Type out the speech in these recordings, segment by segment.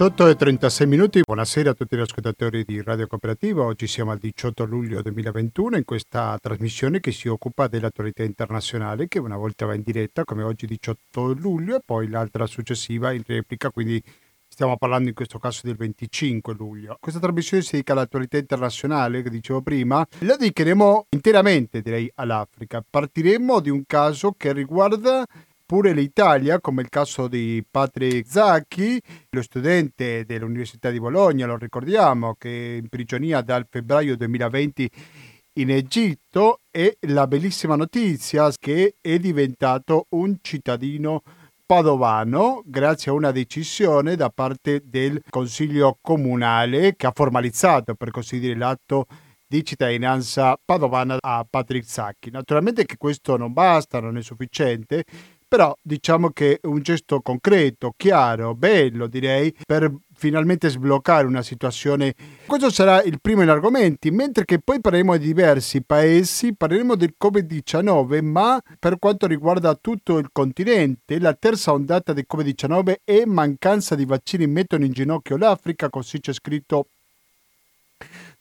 18 e 36 minuti, buonasera a tutti gli ascoltatori di Radio Cooperativa. Oggi siamo al 18 luglio 2021 in questa trasmissione che si occupa dell'attualità internazionale che una volta va in diretta come oggi 18 luglio e poi l'altra successiva in replica, quindi stiamo parlando in questo caso del 25 luglio. Questa trasmissione si dedica all'attualità internazionale che dicevo prima, la dedicheremo interamente direi all'Africa. Partiremo di un caso che riguarda pure l'Italia, come il caso di Patrick Zacchi, lo studente dell'Università di Bologna, lo ricordiamo, che è in prigionia dal febbraio 2020 in Egitto e la bellissima notizia che è diventato un cittadino padovano grazie a una decisione da parte del Consiglio Comunale che ha formalizzato per così dire l'atto di cittadinanza padovana a Patrick Zacchi. Naturalmente che questo non basta, non è sufficiente, però diciamo che un gesto concreto, chiaro, bello direi, per finalmente sbloccare una situazione. Questo sarà il primo degli argomenti, mentre che poi parleremo di diversi paesi, parleremo del Covid-19, ma per quanto riguarda tutto il continente, la terza ondata del Covid-19 e mancanza di vaccini mettono in ginocchio l'Africa, così c'è scritto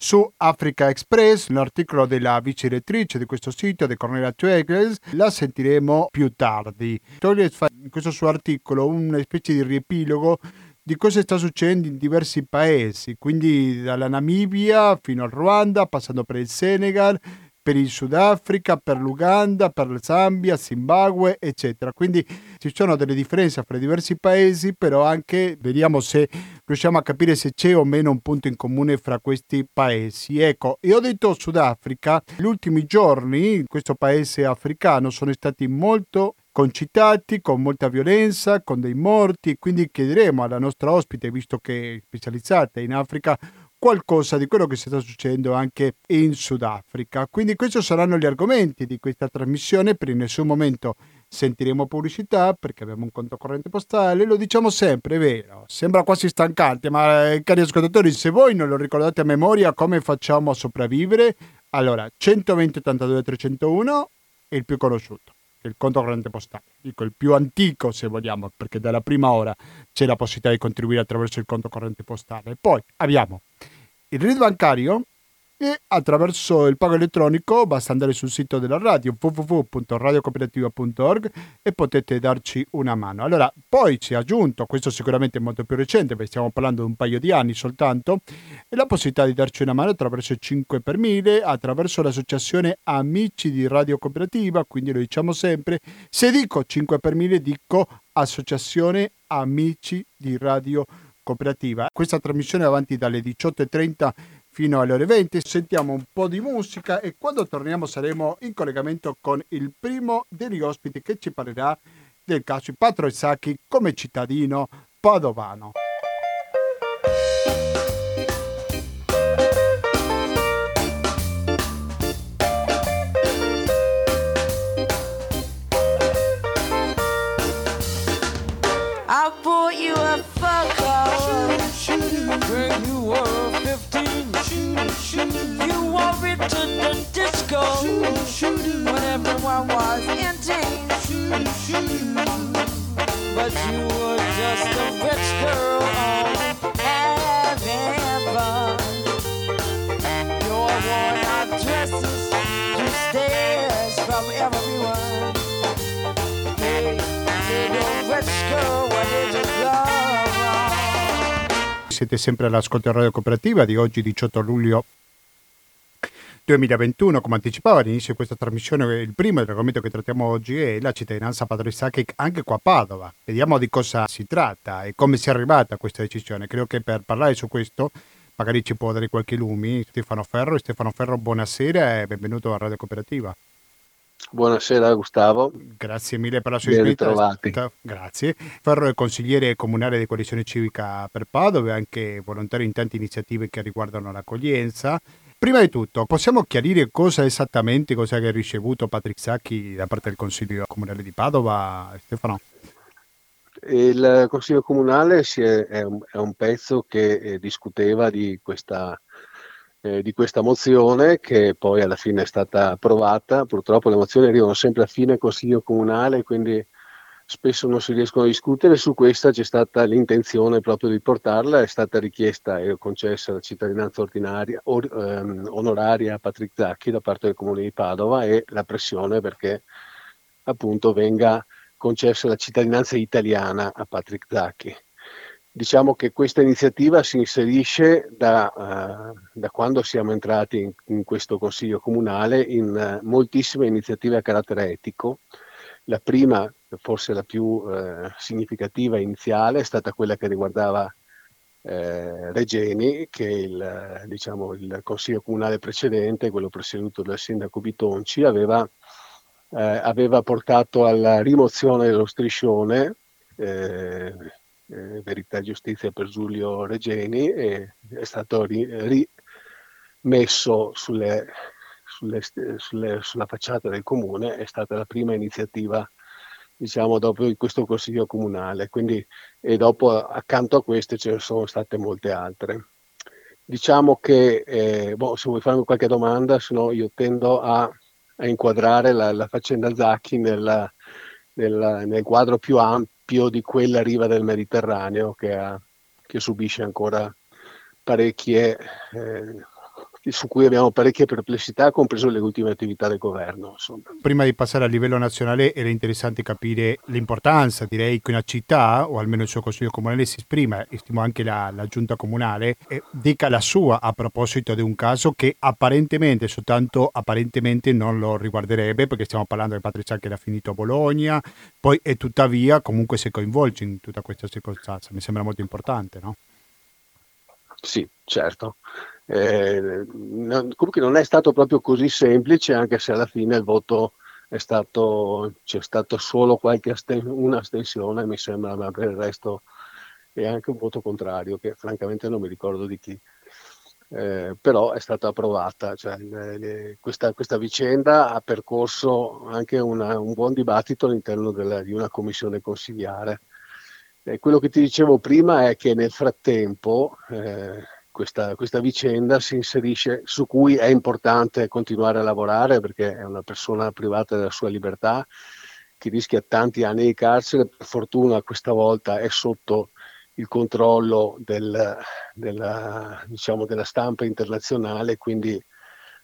su Africa Express, l'articolo della vice direttrice di questo sito, di Cornelia Twegles, la sentiremo più tardi. Toglies fa in questo suo articolo una specie di riepilogo di cosa sta succedendo in diversi paesi, quindi dalla Namibia fino al Ruanda, passando per il Senegal, per il Sudafrica, per l'Uganda, per la Zambia, Zimbabwe, eccetera. Quindi ci sono delle differenze fra i diversi paesi, però anche vediamo se riusciamo a capire se c'è o meno un punto in comune fra questi paesi. Ecco, io ho detto Sudafrica, gli ultimi giorni questo paese africano sono stati molto concitati, con molta violenza, con dei morti, quindi chiederemo alla nostra ospite, visto che è specializzata in Africa, qualcosa di quello che sta succedendo anche in Sudafrica. Quindi questi saranno gli argomenti di questa trasmissione, per in nessun momento sentiremo pubblicità perché abbiamo un conto corrente postale, lo diciamo sempre, è vero, sembra quasi stancante, ma eh, cari ascoltatori, se voi non lo ricordate a memoria come facciamo a sopravvivere, allora 120 82 301 è il più conosciuto il conto corrente postale, dico il più antico se vogliamo, perché dalla prima ora c'è la possibilità di contribuire attraverso il conto corrente postale. Poi abbiamo il RID bancario e attraverso il pago elettronico basta andare sul sito della radio www.radiocooperativa.org e potete darci una mano. Allora, poi si è aggiunto, questo sicuramente è molto più recente, perché stiamo parlando di un paio di anni soltanto, la possibilità di darci una mano attraverso 5 per 1000, attraverso l'associazione Amici di Radio Cooperativa, quindi lo diciamo sempre, se dico 5 per 1000 dico Associazione Amici di Radio Cooperativa. Questa trasmissione è avanti dalle 18.30 fino alle ore 20. Sentiamo un po' di musica e quando torniamo saremo in collegamento con il primo degli ospiti che ci parlerà del caso Patro Isacchi come cittadino padovano. When everyone was in tears. But you were just a rich girl on having fun. Your worn out dresses drew stares from everyone. Hey, little rich girl, where did you go? Siete sempre all'ascolto Radio Cooperativa di oggi 18 luglio 2021, come anticipavo all'inizio di questa trasmissione, il primo argomento che trattiamo oggi è la cittadinanza padrisacchi anche qua a Padova. Vediamo di cosa si tratta e come si è arrivata a questa decisione. Credo che per parlare su questo magari ci può dare qualche lumi Stefano Ferro. Stefano Ferro, buonasera e benvenuto a Radio Cooperativa. Buonasera Gustavo. Grazie mille per la sua disponibilità. Grazie. Ferro è consigliere comunale di Coalizione Civica per Padova e anche volontario in tante iniziative che riguardano l'accoglienza Prima di tutto, possiamo chiarire cosa esattamente cosa ha ricevuto Patrick Sacchi da parte del Consiglio Comunale di Padova, Stefano? Il Consiglio Comunale è, è, un, è, un, pezzo che eh, discuteva di questa, eh, di questa, mozione che poi alla fine è stata approvata. Purtroppo le mozioni arrivano sempre a fine Consiglio Comunale, quindi spesso non si riescono a discutere, su questa c'è stata l'intenzione proprio di portarla, è stata richiesta e concessa la cittadinanza ordinaria, or, ehm, onoraria a Patrick Zacchi da parte del Comune di Padova e la pressione perché appunto venga concessa la cittadinanza italiana a Patrick Zacchi. Diciamo che questa iniziativa si inserisce da, uh, da quando siamo entrati in, in, questo Consiglio Comunale in uh, moltissime iniziative a carattere etico. La prima, forse la più uh, significativa iniziale, è stata quella che riguardava Regeni, che il, diciamo, il Consiglio Comunale precedente, quello presieduto dal Sindaco Bitonci, aveva, aveva portato alla rimozione dello striscione eh, eh, Verità e Giustizia per Giulio Regeni e è stato ri, rimesso sulle, sulle, sulle, sulla facciata del comune, è stata la prima iniziativa diciamo dopo questo consiglio comunale. Quindi e dopo accanto a queste ce ne sono state molte altre. Diciamo che eh, boh, se vuoi farmi qualche domanda se no io tendo a, a inquadrare la, la faccenda Zacchi nella, nel, nel quadro più ampio di quella riva del Mediterraneo che, ha, che subisce ancora parecchie eh, su cui abbiamo parecchie perplessità, compreso le ultime attività del governo. Insomma. Prima di passare a livello nazionale era interessante capire l'importanza, direi che una città, o almeno il suo consiglio comunale si esprima, e stimo anche la, la giunta comunale, eh, dica la sua a proposito di un caso che apparentemente, soltanto apparentemente non lo riguarderebbe, perché stiamo parlando di Patricia che era finito a Bologna, poi e tuttavia comunque si coinvolge in tutta questa circostanza, mi sembra molto importante, no? Sì, certo. Eh, comunque non è stato proprio così semplice, anche se alla fine il voto è stato, c'è stato solo qualche asten- un'astensione, mi sembra, ma per il resto è anche un voto contrario, che francamente non mi ricordo di chi. Eh, però è stata approvata. Cioè, le, questa, questa, vicenda ha percorso anche una, un buon dibattito all'interno della, di una commissione consigliare. Eh, quello che ti dicevo prima è che nel frattempo eh, questa, questa, vicenda si inserisce, su cui è importante continuare a lavorare perché è una persona privata della sua libertà che rischia tanti anni di carcere, per fortuna questa volta è sotto il controllo del, della, diciamo, della stampa internazionale, quindi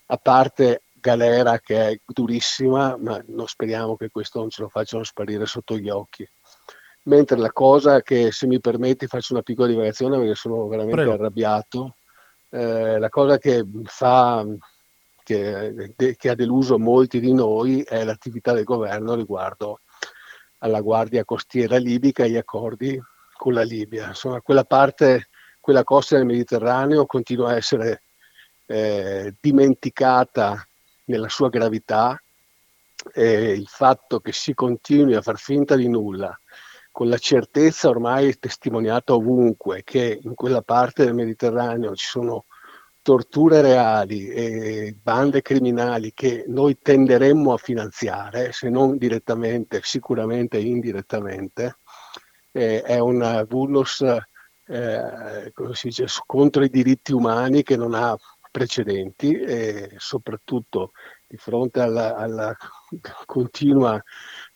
a parte galera che è durissima, ma non speriamo che questo non ce lo facciano sparire sotto gli occhi. Mentre la cosa che, se mi permetti, faccio una piccola divagazione perché sono veramente Prego. arrabbiato, eh, la cosa che fa, che, che, ha deluso molti di noi è l'attività del governo riguardo alla Guardia Costiera libica e gli accordi con la Libia. Insomma, quella parte, quella costa del Mediterraneo continua a essere eh, dimenticata nella sua gravità. Eh, il fatto che si continui a far finta di nulla con la certezza ormai testimoniata ovunque che in quella parte del Mediterraneo ci sono torture reali e bande criminali che noi tenderemmo a finanziare, se non direttamente, sicuramente indirettamente, eh, è un vulnus eh, contro i diritti umani che non ha precedenti e soprattutto di fronte alla, alla continua,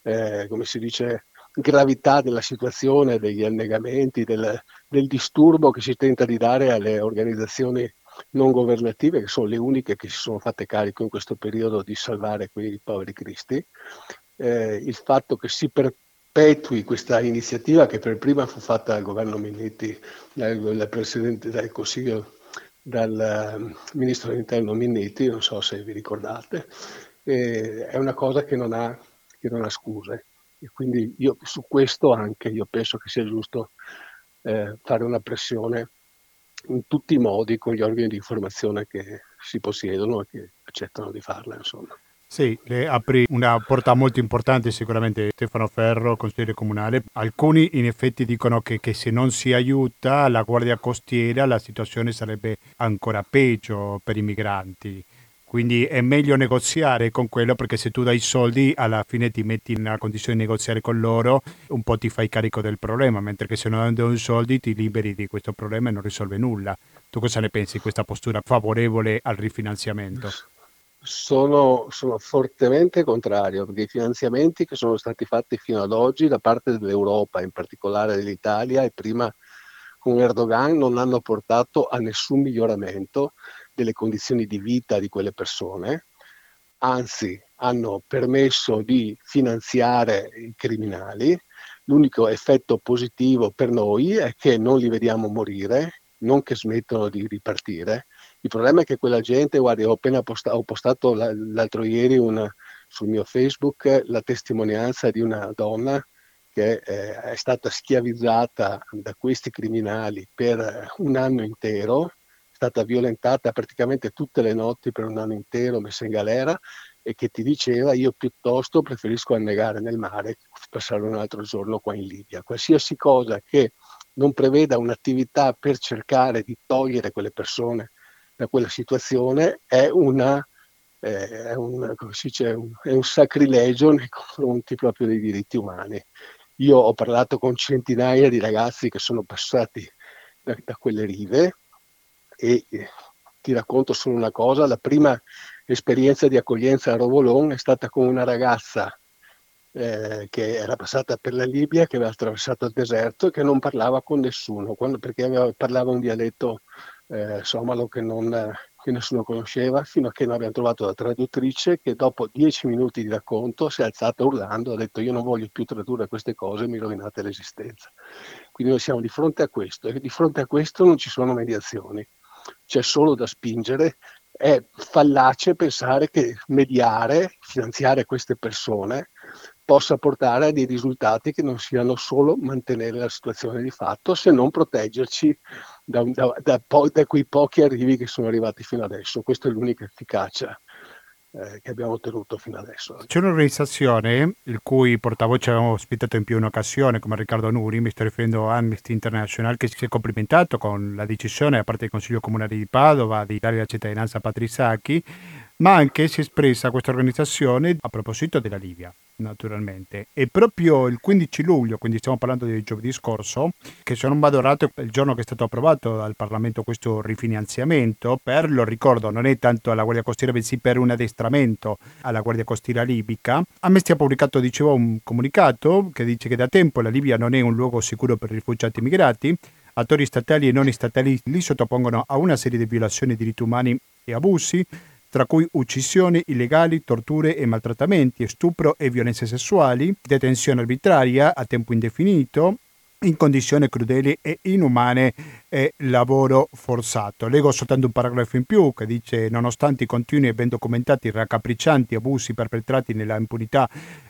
eh, come si dice, gravità della situazione, degli annegamenti, del, del, disturbo che si tenta di dare alle organizzazioni non governative, che sono le uniche che si sono fatte carico in questo periodo di salvare quei poveri cristi, eh, il fatto che si perpetui questa iniziativa che per prima fu fatta dal governo Minetti, dal, dal Presidente del Consiglio, dal um, Ministro dell'Interno Minetti, non so se vi ricordate, eh, è una cosa che non ha, che non ha scuse. E quindi io su questo anche io penso che sia giusto eh, fare una pressione in tutti i modi con gli organi di informazione che si possiedono e che accettano di farla. Insomma. Sì, le apri una porta molto importante sicuramente Stefano Ferro, consigliere comunale. Alcuni in effetti dicono che, che, se non si aiuta la Guardia Costiera la situazione sarebbe ancora peggio per i migranti. Quindi è meglio negoziare con quello perché se tu dai soldi alla fine ti metti in una condizione di negoziare con loro, un po' ti fai carico del problema, mentre che se non dai soldi ti liberi di questo problema e non risolve nulla. Tu cosa ne pensi di questa postura favorevole al rifinanziamento? sono, sono, fortemente contrario perché i finanziamenti che sono stati fatti fino ad oggi da parte dell'Europa, in particolare dell'Italia e prima con Erdogan, non hanno portato a nessun miglioramento delle condizioni di vita di quelle persone, anzi hanno permesso di finanziare i criminali. L'unico effetto positivo per noi è che non li vediamo morire, non che smettono di ripartire. Il problema è che quella gente, guardi, ho appena posta- ho postato l'altro ieri una, sul mio Facebook la testimonianza di una donna che eh, è stata schiavizzata da questi criminali per un anno intero, stata violentata praticamente tutte le notti per un anno intero, messa in galera e che ti diceva io piuttosto preferisco annegare nel mare passare un altro giorno qua in Libia. Qualsiasi cosa che non preveda un'attività per cercare di togliere quelle persone da quella situazione è, una, eh, è, un, dice, è un sacrilegio nei confronti proprio dei diritti umani. Io ho parlato con centinaia di ragazzi che sono passati da, da quelle rive e ti racconto solo una cosa, la prima esperienza di accoglienza a Rovolon è stata con una ragazza eh, che era passata per la Libia, che aveva attraversato il deserto e che non parlava con nessuno, quando, perché aveva, parlava un dialetto eh, somalo che, non, che, nessuno conosceva, fino a che non abbiamo trovato la traduttrice che dopo dieci minuti di racconto si è alzata urlando, ha detto io non voglio più tradurre queste cose, mi rovinate l'esistenza. Quindi noi siamo di fronte a questo e di fronte a questo non ci sono mediazioni, c'è solo da spingere è fallace pensare che mediare, finanziare queste persone possa portare a dei risultati che non siano solo mantenere la situazione di fatto, se non proteggerci da, da, da, da quei pochi arrivi che sono arrivati fino adesso. Questa è l'unica efficacia eh, che abbiamo ottenuto fino adesso. C'è un'organizzazione il cui portavoce abbiamo ospitato in più un'occasione, come Riccardo Nuri, mi sto riferendo a Amnesty International, che si è complimentato con la decisione da parte del Consiglio Comunale di Padova di dare la cittadinanza a Patrisacchi, ma anche si è espressa questa organizzazione a proposito della Libia naturalmente. E proprio il 15 luglio, quindi stiamo parlando di giovedì scorso, che se non vado errato è il giorno che è stato approvato dal Parlamento questo rifinanziamento per, lo ricordo, non è tanto alla Guardia Costiera, bensì per un addestramento alla Guardia Costiera libica. Amnesty ha pubblicato, dicevo, un comunicato che dice che da tempo la Libia non è un luogo sicuro per rifugiati immigrati, attori statali e non statali li sottopongono a una serie di violazioni dei diritti umani e abusi, tra cui uccisioni illegali, torture e maltrattamenti, stupro e violenze sessuali, detenzione arbitraria a tempo indefinito, in condizioni crudeli e inumane e lavoro forzato. Leggo soltanto un paragrafo in più che dice nonostante i continui e ben documentati raccapriccianti abusi perpetrati nella impunità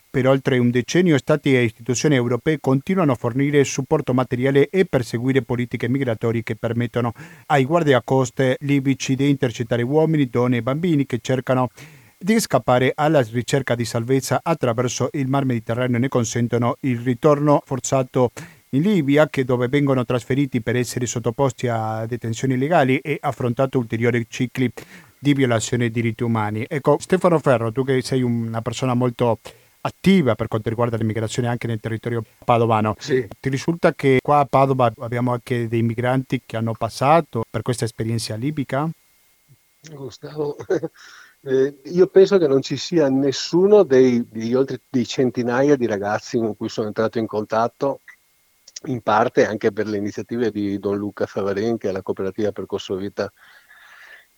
per oltre un decennio Stati e istituzioni europee continuano a fornire supporto materiale e perseguire politiche migratorie che permettono ai guardiacoste libici di intercettare uomini, donne e bambini che cercano di scappare alla ricerca di salvezza attraverso il Mar Mediterraneo e ne consentono il ritorno forzato in Libia, che dove vengono trasferiti per essere sottoposti a detenzioni illegali e affrontato ulteriori cicli di violazione dei diritti umani. Ecco, Stefano Ferro, tu che sei una persona molto attiva per quanto riguarda l'immigrazione anche nel territorio padovano. Sì. Ti risulta che qua a Padova abbiamo anche dei migranti che hanno passato per questa esperienza libica? Gustavo, eh, io penso che non ci sia nessuno dei, degli oltre di centinaia di ragazzi con cui sono entrato in contatto, in parte anche per le iniziative di Don Luca Favarin, che è la cooperativa Percorso Vita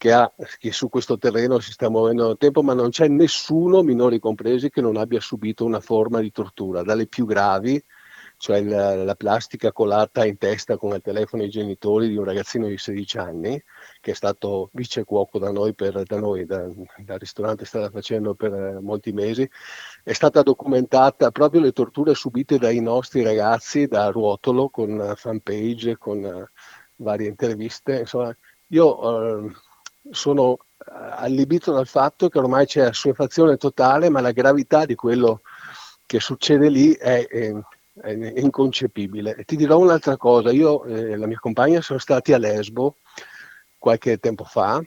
che, ha, che su questo terreno si sta muovendo da tempo, ma non c'è nessuno, minori compresi, che non abbia subito una forma di tortura, dalle più gravi, cioè la, la, plastica colata in testa con il telefono ai genitori di un ragazzino di 16 anni, che è stato vice cuoco da noi, per, da noi da, dal ristorante stava facendo per eh, molti mesi, è stata documentata proprio le torture subite dai nostri ragazzi da Ruotolo con fanpage, con uh, varie interviste. Insomma, io... Uh, sono eh, allibito dal fatto che ormai c'è assuefazione totale, ma la gravità di quello che succede lì è, è, è inconcepibile. E ti dirò un'altra cosa, io e la mia compagna siamo stati a Lesbo qualche tempo fa,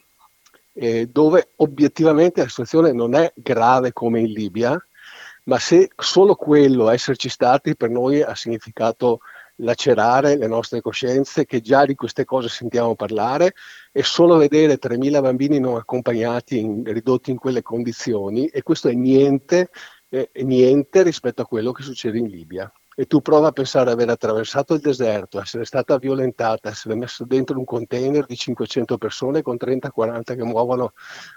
eh, dove obiettivamente la situazione non è grave come in Libia, ma se solo quello, esserci stati, per noi ha significato lacerare le nostre coscienze, che già di queste cose sentiamo parlare e solo vedere 3.000 bambini non accompagnati in, ridotti in quelle condizioni e questo è niente, eh, niente rispetto a quello che succede in Libia e tu prova a pensare di aver attraversato il deserto, essere stata violentata, essere messo dentro un container di 500 persone con 30-40 che muovono,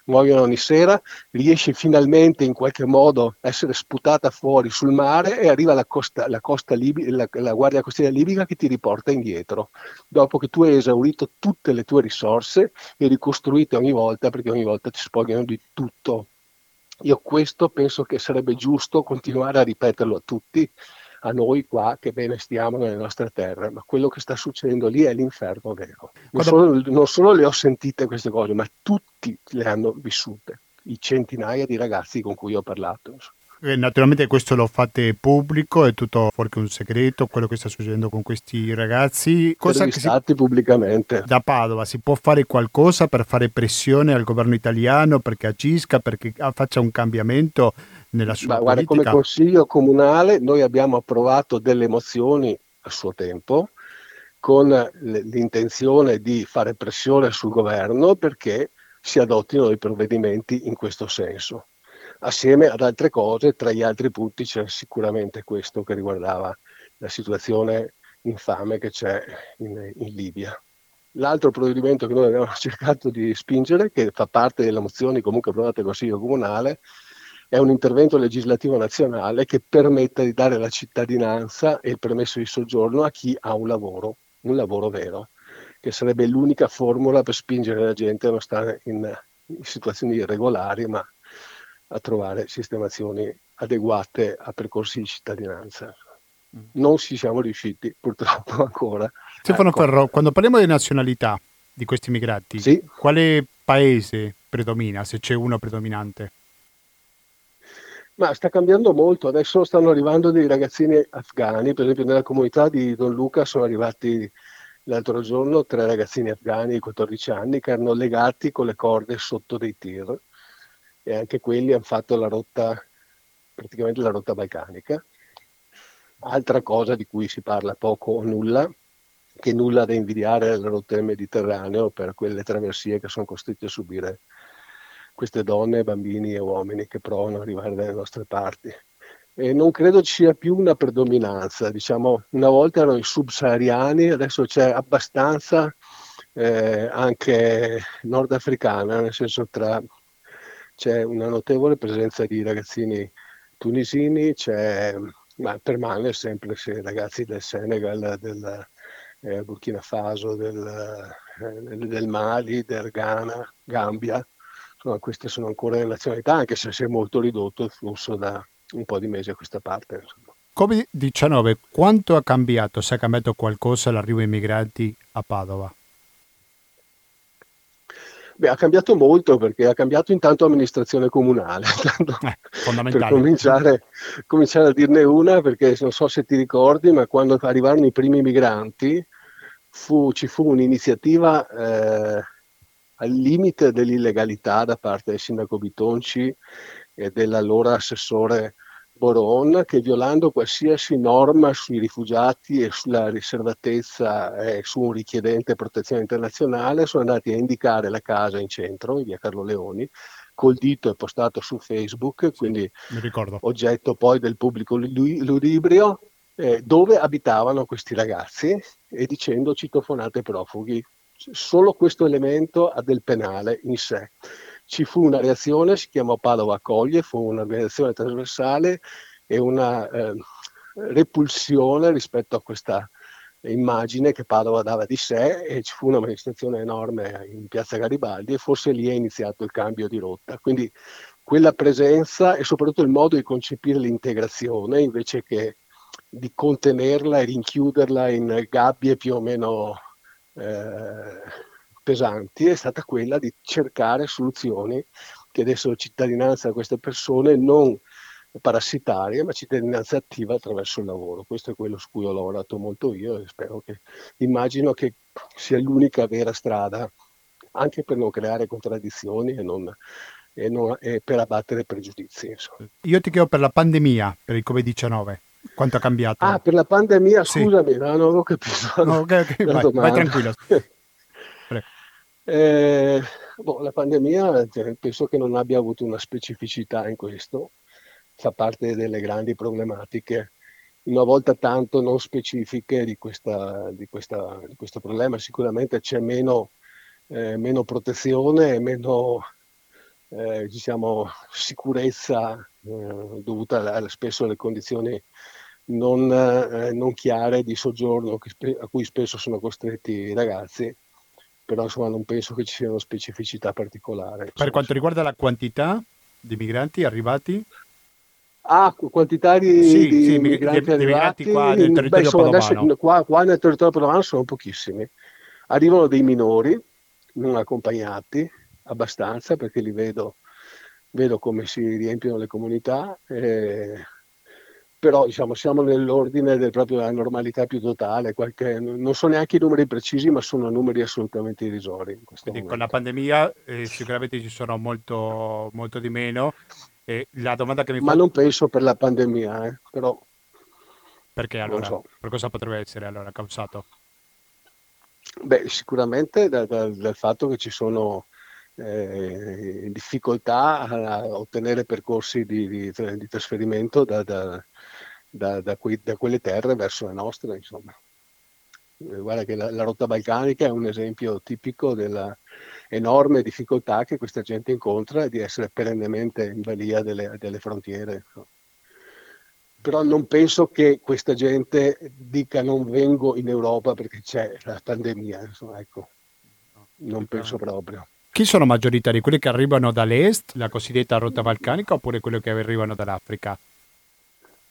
muoiono ogni sera, riesci finalmente in qualche modo a essere sputata fuori sul mare e arriva la, costa, la, costa libi, la, la guardia costiera libica che ti riporta indietro, dopo che tu hai esaurito tutte le tue risorse e ricostruite ogni volta perché ogni volta ti spogliano di tutto. Io questo penso che sarebbe giusto continuare a ripeterlo a tutti a noi qua che bene stiamo nelle nostre terre, ma quello che sta succedendo lì è l'inferno vero. Non, solo, non solo le ho sentite queste cose, ma tutti le hanno vissute, i centinaia di ragazzi con cui ho parlato. Insomma. Eh, naturalmente questo lo fate pubblico, è tutto fuori un segreto, quello che sta succedendo con questi ragazzi. Cosa che si... pubblicamente. Da Padova si può fare qualcosa per fare pressione al governo italiano perché agisca, perché faccia un cambiamento nella sua Ma, guarda, come consiglio comunale noi abbiamo approvato delle mozioni a suo tempo con l'intenzione di fare pressione sul governo perché si adottino dei provvedimenti in questo senso. Assieme ad altre cose, tra gli altri punti c'è sicuramente questo che riguardava la situazione infame che c'è in, in Libia. L'altro provvedimento che noi abbiamo cercato di spingere, che fa parte delle mozioni comunque approvate dal Consiglio Comunale, è un intervento legislativo nazionale che permette di dare la cittadinanza e il permesso di soggiorno a chi ha un lavoro, un lavoro vero, che sarebbe l'unica formula per spingere la gente a non stare in, in situazioni irregolari, ma a trovare sistemazioni adeguate a percorsi di cittadinanza. Mm. Non ci siamo riusciti purtroppo ancora. Stefano ecco. Ferro, quando parliamo di nazionalità di questi immigrati, sì? quale paese predomina, se c'è uno predominante? Ma sta cambiando molto, adesso stanno arrivando dei ragazzini afghani, per esempio nella comunità di Don Luca sono arrivati l'altro giorno tre ragazzini afghani di 14 anni che erano legati con le corde sotto dei tir. E anche quelli hanno fatto la rotta, praticamente la rotta balcanica. Altra cosa di cui si parla poco o nulla, che nulla da invidiare alla rotta del Mediterraneo per quelle traversie che sono costrette a subire queste donne, bambini e uomini che provano ad arrivare dalle nostre parti. E non credo ci sia più una predominanza, diciamo, una volta erano i subsahariani, adesso c'è abbastanza eh, anche nordafricana, nel senso tra, c'è una notevole presenza di ragazzini tunisini, ma permane sempre se ragazzi del Senegal, del eh, Burkina Faso, del, eh, del Mali, del Ghana, Gambia, insomma, queste sono ancora le nazionalità, anche se si è molto ridotto il flusso da un po' di mesi a questa parte. Covid-19, quanto ha cambiato? Se ha cambiato qualcosa l'arrivo dei migranti a Padova? Beh, ha cambiato molto perché ha cambiato intanto amministrazione comunale. Eh, fondamentale. per cominciare, cominciare, a dirne una, perché non so se ti ricordi, ma quando arrivarono i primi migranti fu, ci fu un'iniziativa eh, al limite dell'illegalità da parte del sindaco Bitonci e dell'allora assessore Boron che violando qualsiasi norma sui rifugiati e sulla riservatezza e su un richiedente protezione internazionale sono andati a indicare la casa in centro, in via Carlo Leoni, col dito e postato su Facebook, quindi oggetto poi del pubblico ludibrio, eh, dove abitavano questi ragazzi e dicendo citofonate profughi, solo questo elemento ha del penale in sé. Ci fu una reazione, si chiamò Padova Accoglie, fu un'organizzazione trasversale e una eh, repulsione rispetto a questa immagine che Padova dava di sé e ci fu una manifestazione enorme in piazza Garibaldi e forse lì è iniziato il cambio di rotta. Quindi quella presenza e soprattutto il modo di concepire l'integrazione invece che di contenerla e rinchiuderla in gabbie più o meno eh, pesanti è stata quella di cercare soluzioni che dessero cittadinanza a queste persone non parassitarie, ma cittadinanza attiva attraverso il lavoro. Questo è quello su cui ho lavorato molto io e spero che, immagino che sia l'unica vera strada, anche per non creare contraddizioni e, non, e, non, e per abbattere pregiudizi. Insomma. Io ti chiedo per la pandemia, per il Covid-19, Quanto ha cambiato? Ah, per la pandemia, sì. scusami, no, non avevo capito. No, ok, ok, vai, vai, tranquillo. eh, boh, la pandemia cioè, penso che non abbia avuto una specificità in questo, fa parte delle grandi problematiche, una volta tanto non specifiche di, questa, di, questa, di questo problema. Sicuramente c'è meno, eh, meno protezione e meno eh, diciamo, sicurezza eh, dovuta a, spesso alle condizioni non, eh, non chiare di soggiorno a cui spesso sono costretti i ragazzi, però insomma non penso che ci siano specificità particolari. Per quanto riguarda la quantità di migranti arrivati? Ah, quantità di, sì, di sì, migranti, di, arrivati, di qua nel territorio beh, insomma, adesso, qua, qua, nel territorio padovano sono pochissimi. Arrivano dei minori non accompagnati, abbastanza, perché li vedo, vedo come si riempiono le comunità. Eh, però diciamo, siamo nell'ordine del proprio della normalità più totale, qualche, non sono neanche i numeri precisi, ma sono numeri assolutamente irrisori. Quindi con la pandemia eh, sicuramente ci sono molto, molto di meno. E la domanda che mi ma fa... non penso per la pandemia, eh, però... Perché allora? So. Per cosa potrebbe essere allora causato? Beh, sicuramente dal, dal, dal fatto che ci sono eh, difficoltà a ottenere percorsi di, di, di trasferimento da, da, da, da, quei, da quelle terre verso le nostre. Insomma. Eh, guarda che la, la, rotta balcanica è un esempio tipico della enorme difficoltà che questa gente incontra di essere perennemente in balia delle, delle frontiere. Però non penso che questa gente dica non vengo in Europa perché c'è la pandemia. Insomma, ecco. Non penso proprio. Chi sono maggioritari? Quelli che arrivano dall'est, la cosiddetta rotta balcanica, oppure quelli che arrivano dall'Africa?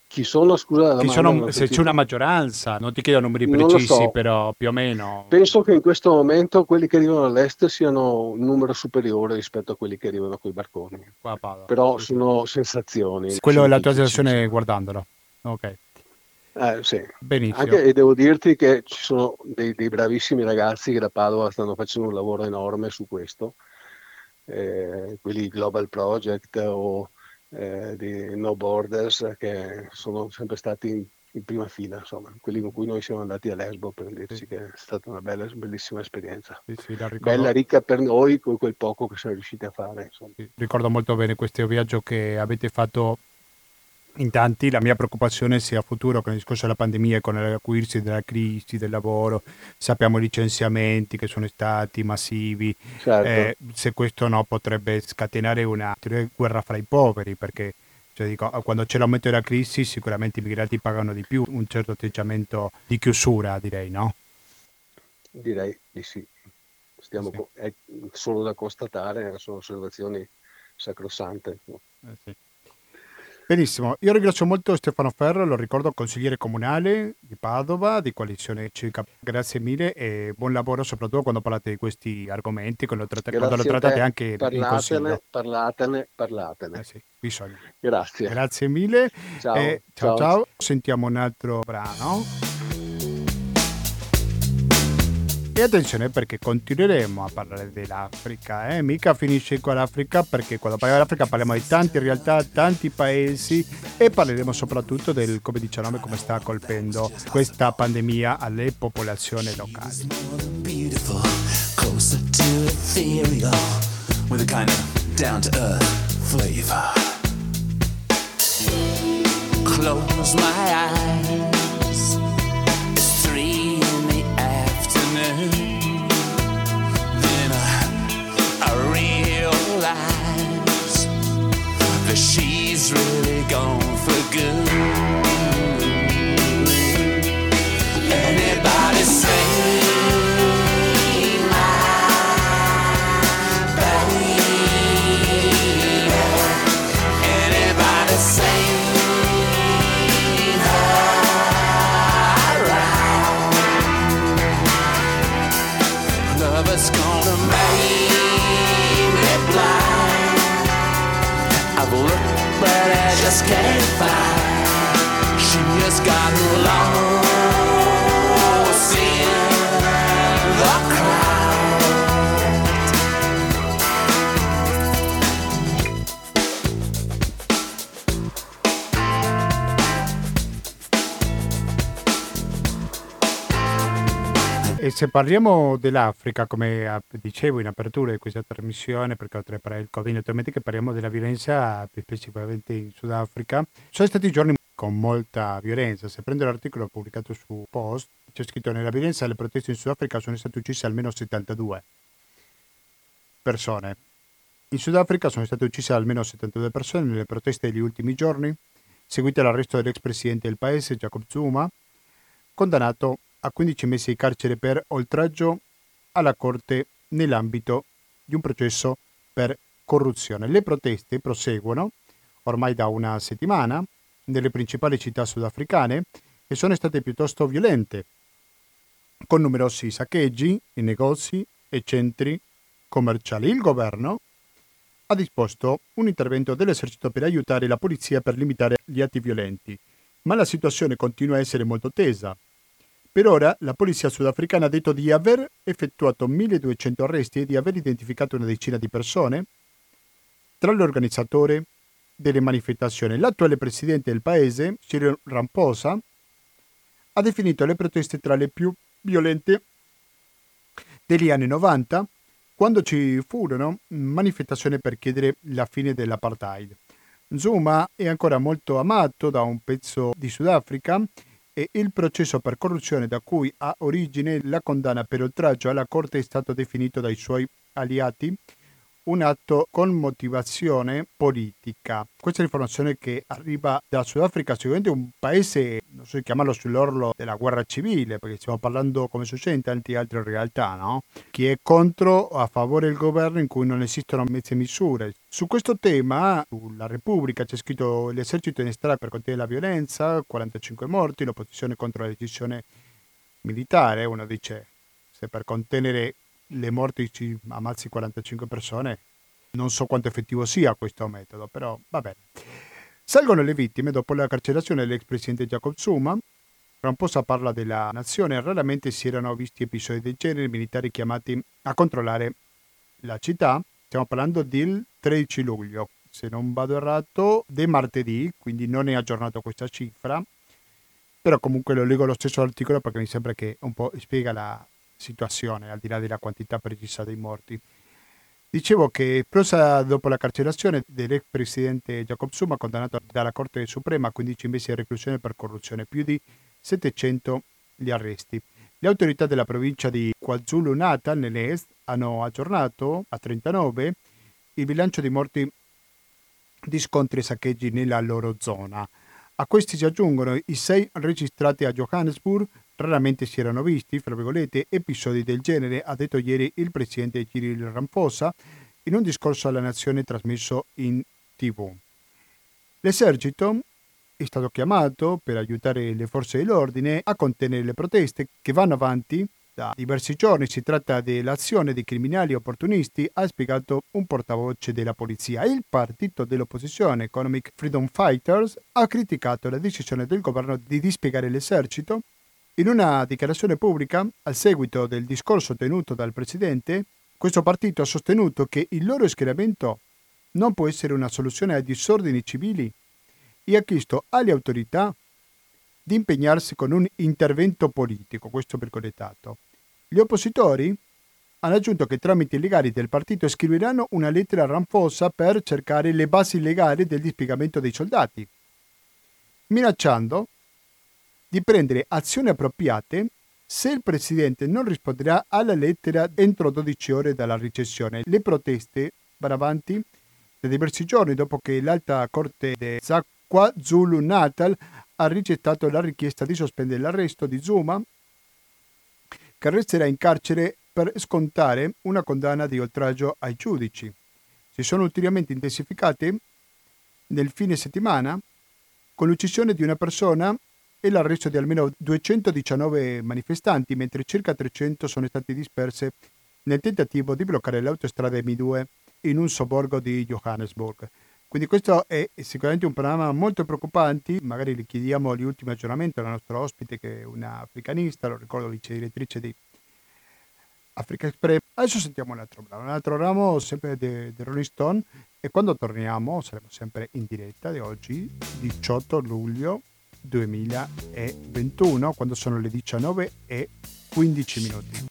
Chi sono, scusa, Chi sono, se c'è una maggioranza, non ti chiedo numeri precisi, so. però più o meno. Penso che in questo momento quelli che arrivano dall'est siano un numero superiore rispetto a quelli che arrivano con i barconi. Però sono sensazioni. Quello è la tua sensazione guardandolo. Ok. Eh, sì. Benissimo. Anche, e devo dirti che ci sono dei, dei, bravissimi ragazzi che da Padova stanno facendo un lavoro enorme su questo, eh, quelli Global Project o eh, di No Borders, che sono sempre stati in, in, prima fila, insomma, quelli con cui noi siamo andati a Lesbo per dirci sì. che è stata una bella, bellissima esperienza. Sì, sì, bella, ricca per noi con quel poco che siamo riusciti a fare. Ricordo molto bene questo viaggio che avete fatto in tanti la mia preoccupazione sia a futuro con il discorso della pandemia e con l'acuirsi della crisi del lavoro, sappiamo licenziamenti che sono stati massivi, certo. eh, se questo no potrebbe scatenare una guerra fra i poveri perché cioè dico, quando c'è l'aumento della crisi sicuramente i migranti pagano di più, un certo atteggiamento di chiusura direi, no? Direi di sì, Stiamo sì. è solo da constatare, sono osservazioni sacrosante. Eh sì. Benissimo, io ringrazio molto Stefano Ferro, lo ricordo consigliere comunale di Padova, di Coalizione Civica. Grazie mille e buon lavoro soprattutto quando parlate di questi argomenti, quando, tratt- quando lo trattate anche parlatene, in consiglio. Parlatene, parlatene. Eh sì, bisogna. Grazie. Grazie mille. Ciao. E ciao, ciao. ciao. Sentiamo un altro brano. E attenzione perché continueremo a parlare dell'Africa, eh? mica finisce con l'Africa perché quando parliamo dell'Africa parliamo di tante realtà, tanti paesi e parleremo soprattutto del Covid-19 come sta colpendo questa pandemia alle popolazioni locali. Close my eyes really gone for good. E se parliamo dell'Africa, come dicevo in apertura di questa trasmissione, perché oltre a il Covid, naturalmente parliamo della violenza, più specificamente in Sudafrica, sono stati giorni con molta violenza. Se prendo l'articolo pubblicato su Post, c'è scritto nella violenza alle proteste in Sudafrica sono state uccise almeno 72 persone. In Sudafrica sono state uccise almeno 72 persone nelle proteste degli ultimi giorni, seguite all'arresto dell'ex presidente del paese, Jacob Zuma, condannato a 15 mesi di carcere per oltraggio alla Corte nell'ambito di un processo per corruzione. Le proteste proseguono ormai da una settimana nelle principali città sudafricane e sono state piuttosto violente, con numerosi saccheggi in negozi e centri commerciali. Il governo ha disposto un intervento dell'esercito per aiutare la polizia per limitare gli atti violenti, ma la situazione continua a essere molto tesa. Per ora la polizia sudafricana ha detto di aver effettuato 1200 arresti e di aver identificato una decina di persone tra l'organizzatore delle manifestazioni. L'attuale presidente del paese, Cyril Ramposa, ha definito le proteste tra le più violente degli anni 90, quando ci furono manifestazioni per chiedere la fine dell'apartheid. Zuma è ancora molto amato da un pezzo di Sudafrica e il processo per corruzione da cui ha origine la condanna per oltraggio alla Corte è stato definito dai suoi alleati un atto con motivazione politica. Questa è l'informazione che arriva da Sudafrica, sicuramente un paese, non so chiamarlo sull'orlo della guerra civile, perché stiamo parlando come succede in tante altre realtà, no? Chi è contro o a favore del governo in cui non esistono mezze misure. Su questo tema, sulla Repubblica c'è scritto l'esercito in strada per contenere la violenza, 45 morti, l'opposizione contro la decisione militare, uno dice se per contenere le morti ci ammazzi 45 persone, non so quanto effettivo sia questo metodo, però va bene. Salgono le vittime dopo la carcerazione dell'ex presidente Jacob Zuma. Ramposa parla della nazione, raramente si erano visti episodi del genere, militari chiamati a controllare la città. Stiamo parlando del 13 luglio, se non vado errato, di martedì, quindi non è aggiornato questa cifra, però comunque lo leggo lo stesso articolo perché mi sembra che un po' spiega la, situazione, al di là della quantità precisa dei morti. Dicevo che prosa dopo la carcerazione dell'ex presidente Jacob Zuma, condannato dalla Corte Suprema a 15 mesi di reclusione per corruzione, più di 700 gli arresti. Le autorità della provincia di KwaZulu-Natal, nell'est, hanno aggiornato a 39 il bilancio di morti di scontri e saccheggi nella loro zona. A questi si aggiungono i sei registrati a Johannesburg, Raramente si erano visti, fra virgolette, episodi del genere, ha detto ieri il presidente Cyril Ramposa in un discorso alla nazione trasmesso in tv. L'esercito è stato chiamato per aiutare le forze dell'ordine a contenere le proteste che vanno avanti da diversi giorni. Si tratta dell'azione di criminali opportunisti, ha spiegato un portavoce della polizia. Il partito dell'opposizione Economic Freedom Fighters ha criticato la decisione del governo di dispiegare l'esercito in una dichiarazione pubblica, al seguito del discorso tenuto dal Presidente, questo partito ha sostenuto che il loro schieramento non può essere una soluzione ai disordini civili e ha chiesto alle autorità di impegnarsi con un intervento politico, questo virgolettato. Gli oppositori hanno aggiunto che tramite i legali del partito scriveranno una lettera ranfosa per cercare le basi legali del dispiegamento dei soldati, minacciando di prendere azioni appropriate se il Presidente non risponderà alla lettera entro 12 ore dalla recessione. Le proteste vanno avanti da diversi giorni dopo che l'Alta Corte di Zakwa Zulu Natal ha rigettato la richiesta di sospendere l'arresto di Zuma, che resterà in carcere per scontare una condanna di oltraggio ai giudici. Si sono ulteriormente intensificate nel fine settimana con l'uccisione di una persona e l'arresto di almeno 219 manifestanti, mentre circa 300 sono stati dispersi nel tentativo di bloccare l'autostrada M2 in un sobborgo di Johannesburg. Quindi questo è sicuramente un panorama molto preoccupante, magari gli chiediamo gli ultimi aggiornamenti alla nostra ospite che è una africanista, lo ricordo vice direttrice di Africa Express. Adesso sentiamo un altro brano, un altro ramo sempre di Rolling Stone e quando torniamo saremo sempre in diretta di oggi, 18 luglio 2021 quando sono le 19 e 15 minuti.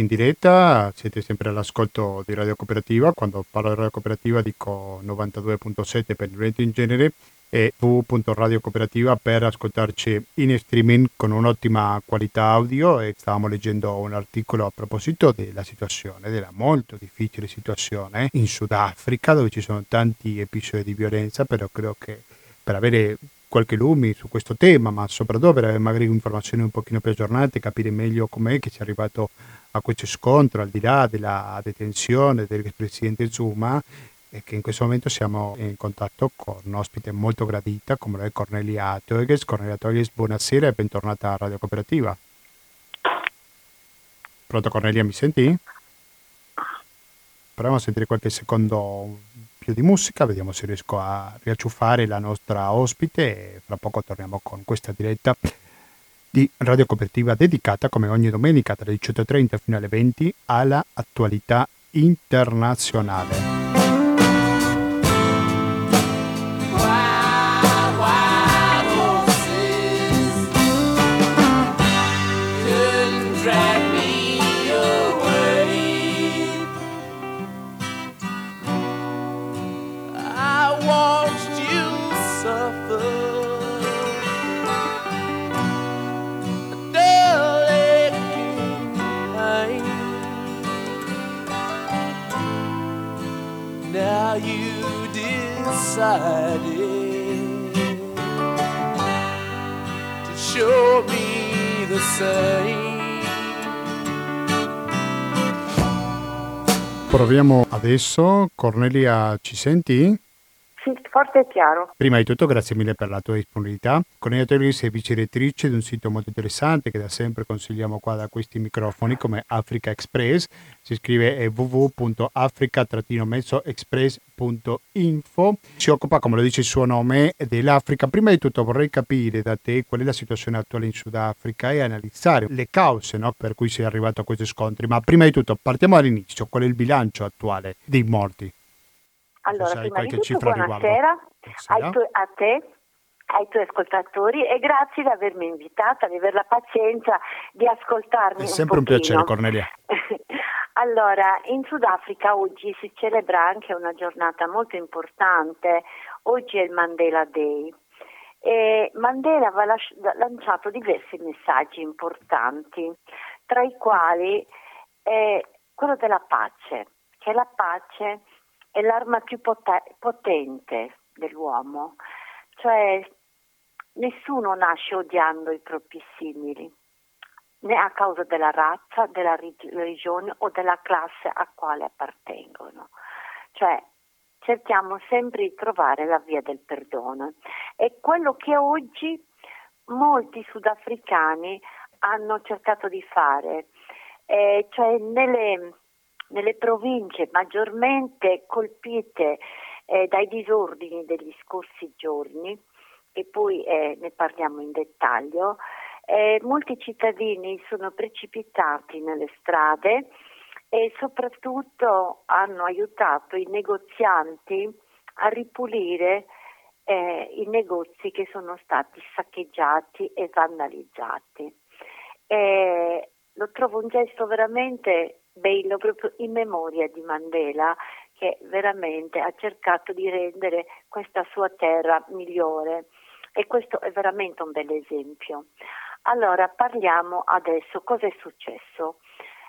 In diretta, siete sempre all'ascolto di Radio Cooperativa, quando parlo di Radio Cooperativa dico 92.7 per il Veneto in genere e www.radiocooperativa per ascoltarci in streaming con un'ottima qualità audio. E stavamo leggendo un articolo a proposito della situazione, della molto difficile situazione in Sudafrica dove ci sono tanti episodi di violenza, però credo che per avere qualche lumi su questo tema, ma soprattutto per avere magari informazioni un pochino più aggiornate, capire meglio com'è che si è arrivato a questo scontro, al di là della detenzione del presidente Zuma, e che in questo momento siamo in contatto con un ospite molto gradita come lo è Cornelia Toeges. Cornelia Toeges, buonasera e bentornata a Radio Cooperativa. Pronto Cornelia, mi senti? Proviamo a sentire qualche secondo più di musica, vediamo se riesco a riacciuffare la nostra ospite e fra poco torniamo con questa diretta di Radio Cooperativa dedicata come ogni domenica dalle 18.30 fino alle 20 alla attualità internazionale. Decided to show me the same. Proviamo adesso. Cornelia, ci senti? Sì, forte e chiaro. Prima di tutto grazie mille per la tua disponibilità. Cornelia Torres è vice direttrice di un sito molto interessante che da sempre consigliamo qua da questi microfoni come Africa Express. Si scrive www.africa-express.info. Si occupa, come lo dice il suo nome, dell'Africa. Prima di tutto vorrei capire da te qual è la situazione attuale in Sudafrica e analizzare le cause no, per cui si è arrivato a questi scontri. Ma prima di tutto partiamo dall'inizio. Qual è il bilancio attuale dei morti? Allora, prima di tutto buonasera ai tu- a te ai tuoi ascoltatori e grazie di avermi invitata, di avere la pazienza di ascoltarmi. È sempre un, un piacere, Cornelia. allora, in Sudafrica oggi si celebra anche una giornata molto importante. Oggi è il Mandela Day. E Mandela aveva lanciato diversi messaggi importanti, tra i quali è quello della pace, che la pace è l'arma più potente dell'uomo, cioè nessuno nasce odiando i propri simili, né a causa della razza, della religione o della classe a quale appartengono. Cioè cerchiamo sempre di trovare la via del perdono. È quello che oggi molti sudafricani hanno cercato di fare, eh, cioè nelle, nelle, province maggiormente colpite eh, dai disordini degli scorsi giorni, e poi eh, ne parliamo in dettaglio, eh, molti cittadini sono precipitati nelle strade e soprattutto hanno aiutato i negozianti a ripulire eh, i negozi che sono stati saccheggiati e vandalizzati. Eh, lo trovo un gesto veramente bello proprio in memoria di Mandela che veramente ha cercato di rendere questa sua terra migliore e questo è veramente un bel esempio. Allora parliamo adesso cosa è successo.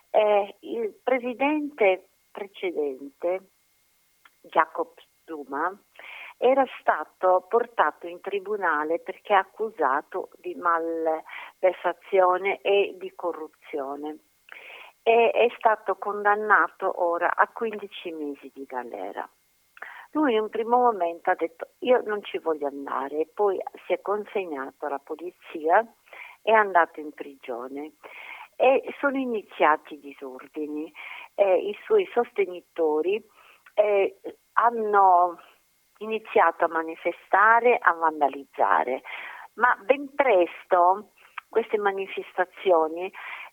Eh, il presidente precedente, Jacob Zuma, era stato portato in tribunale perché accusato di malversazione e di corruzione e è stato condannato ora a 15 mesi di galera. Lui in un primo momento ha detto io non ci voglio andare, poi si è consegnato alla polizia e è andato in prigione e sono iniziati i disordini. Eh, I suoi sostenitori eh, hanno iniziato a manifestare, a vandalizzare, ma ben presto queste manifestazioni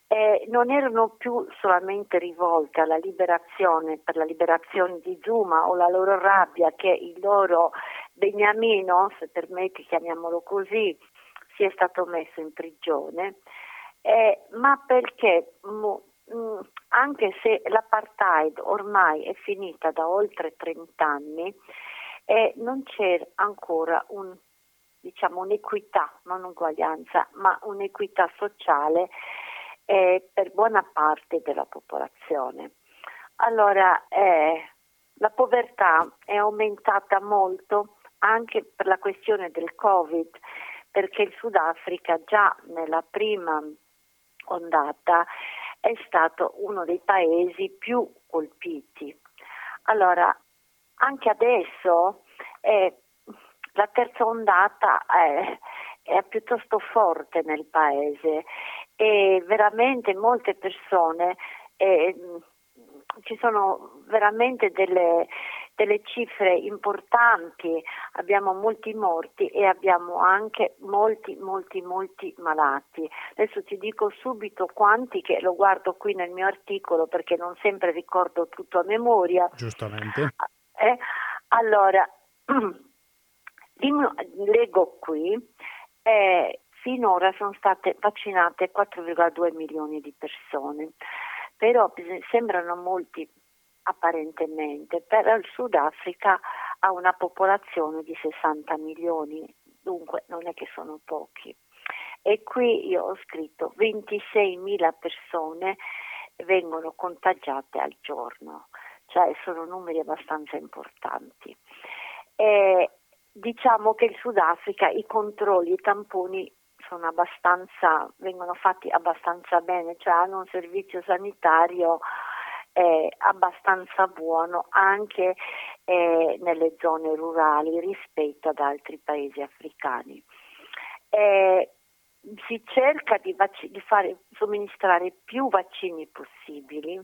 eh, non erano più solamente rivolte alla liberazione, per la liberazione di Zuma o la loro rabbia che il loro beniamino, se permetti chiamiamolo così, sia stato messo in prigione, eh, ma perché mo, mh, mm, anche se l'apartheid ormai è finita da oltre 30 anni, eh, non c'è ancora un, diciamo, un'equità, non un'uguaglianza, ma un'equità sociale eh, per buona parte della popolazione. Allora, eh, la povertà è aumentata molto anche per la questione del Covid, perché il Sudafrica già nella prima ondata è stato uno dei paesi più colpiti. Allora, anche adesso eh, la terza ondata è, è piuttosto forte nel paese e veramente molte persone eh, ci sono veramente delle, delle, cifre importanti, abbiamo molti morti e abbiamo anche molti, molti, molti malati. Adesso ti dico subito quanti, che lo guardo qui nel mio articolo perché non sempre ricordo tutto a memoria. Giustamente. Eh, allora, leggo qui, eh, finora sono state vaccinate 4,2 milioni di persone, però sembrano molti apparentemente, però il Sudafrica ha una popolazione di 60 milioni, dunque non è che sono pochi. E qui io ho scritto 26 mila persone vengono contagiate al giorno cioè sono numeri abbastanza importanti. Eh, diciamo che il Sudafrica i controlli, i tamponi vengono fatti abbastanza bene, cioè hanno un servizio sanitario eh, abbastanza buono anche eh, nelle zone rurali rispetto ad altri paesi africani. Eh, si cerca di, vac- di fare, somministrare più vaccini possibili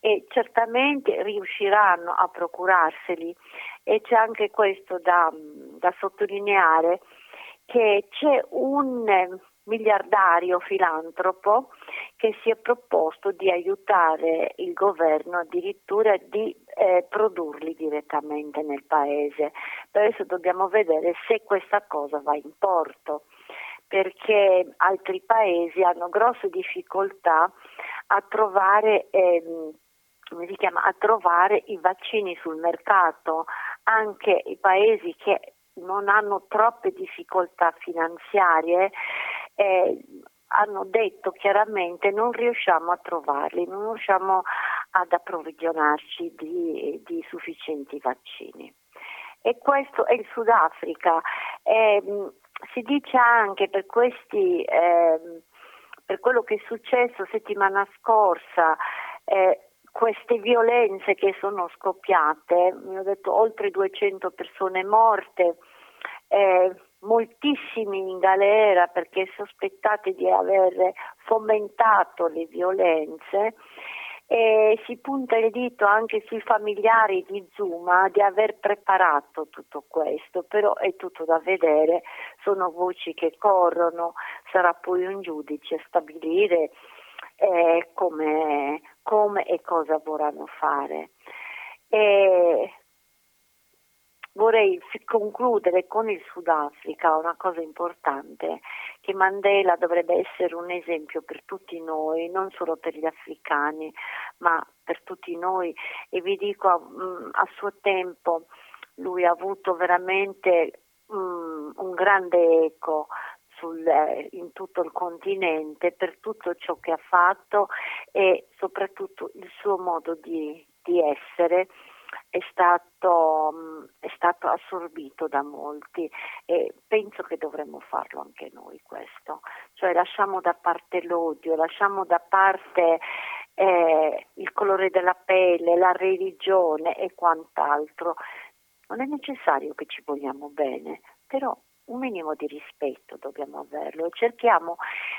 e certamente riusciranno a procurarseli e c'è anche questo da, da sottolineare che c'è un miliardario filantropo che si è proposto di aiutare il governo addirittura di eh, produrli direttamente nel paese. Per adesso dobbiamo vedere se questa cosa va in porto perché altri paesi hanno grosse difficoltà a trovare, ehm, chiama, a trovare i vaccini sul mercato, anche i paesi che non hanno troppe difficoltà finanziarie eh, hanno detto chiaramente non riusciamo a trovarli, non riusciamo ad approvvigionarci di, di sufficienti vaccini. E questo è il Sudafrica. Eh, si dice anche per questi, eh, per quello che è successo settimana scorsa, eh, queste violenze che sono scoppiate, mi ho detto oltre 200 persone morte, eh, moltissimi in galera perché sospettati di aver fomentato le violenze e si punta il dito anche sui familiari di Zuma di aver preparato tutto questo, però è tutto da vedere, sono voci che corrono, sarà poi un giudice a stabilire eh, come, come, e cosa vorranno fare. E vorrei concludere con il Sudafrica una cosa importante, che Mandela dovrebbe essere un esempio per tutti noi, non solo per gli africani, ma per tutti noi e vi dico mm, a suo tempo lui ha avuto veramente um, un grande eco sul, eh, in tutto il continente per tutto ciò che ha fatto e soprattutto il suo modo di, di essere è stato, mm, è stato, assorbito da molti e penso che dovremmo farlo anche noi questo, cioè lasciamo da parte l'odio, lasciamo da parte eh, il colore della pelle, la religione e quant'altro. Non è necessario che ci vogliamo bene, però un minimo di rispetto dobbiamo averlo e cerchiamo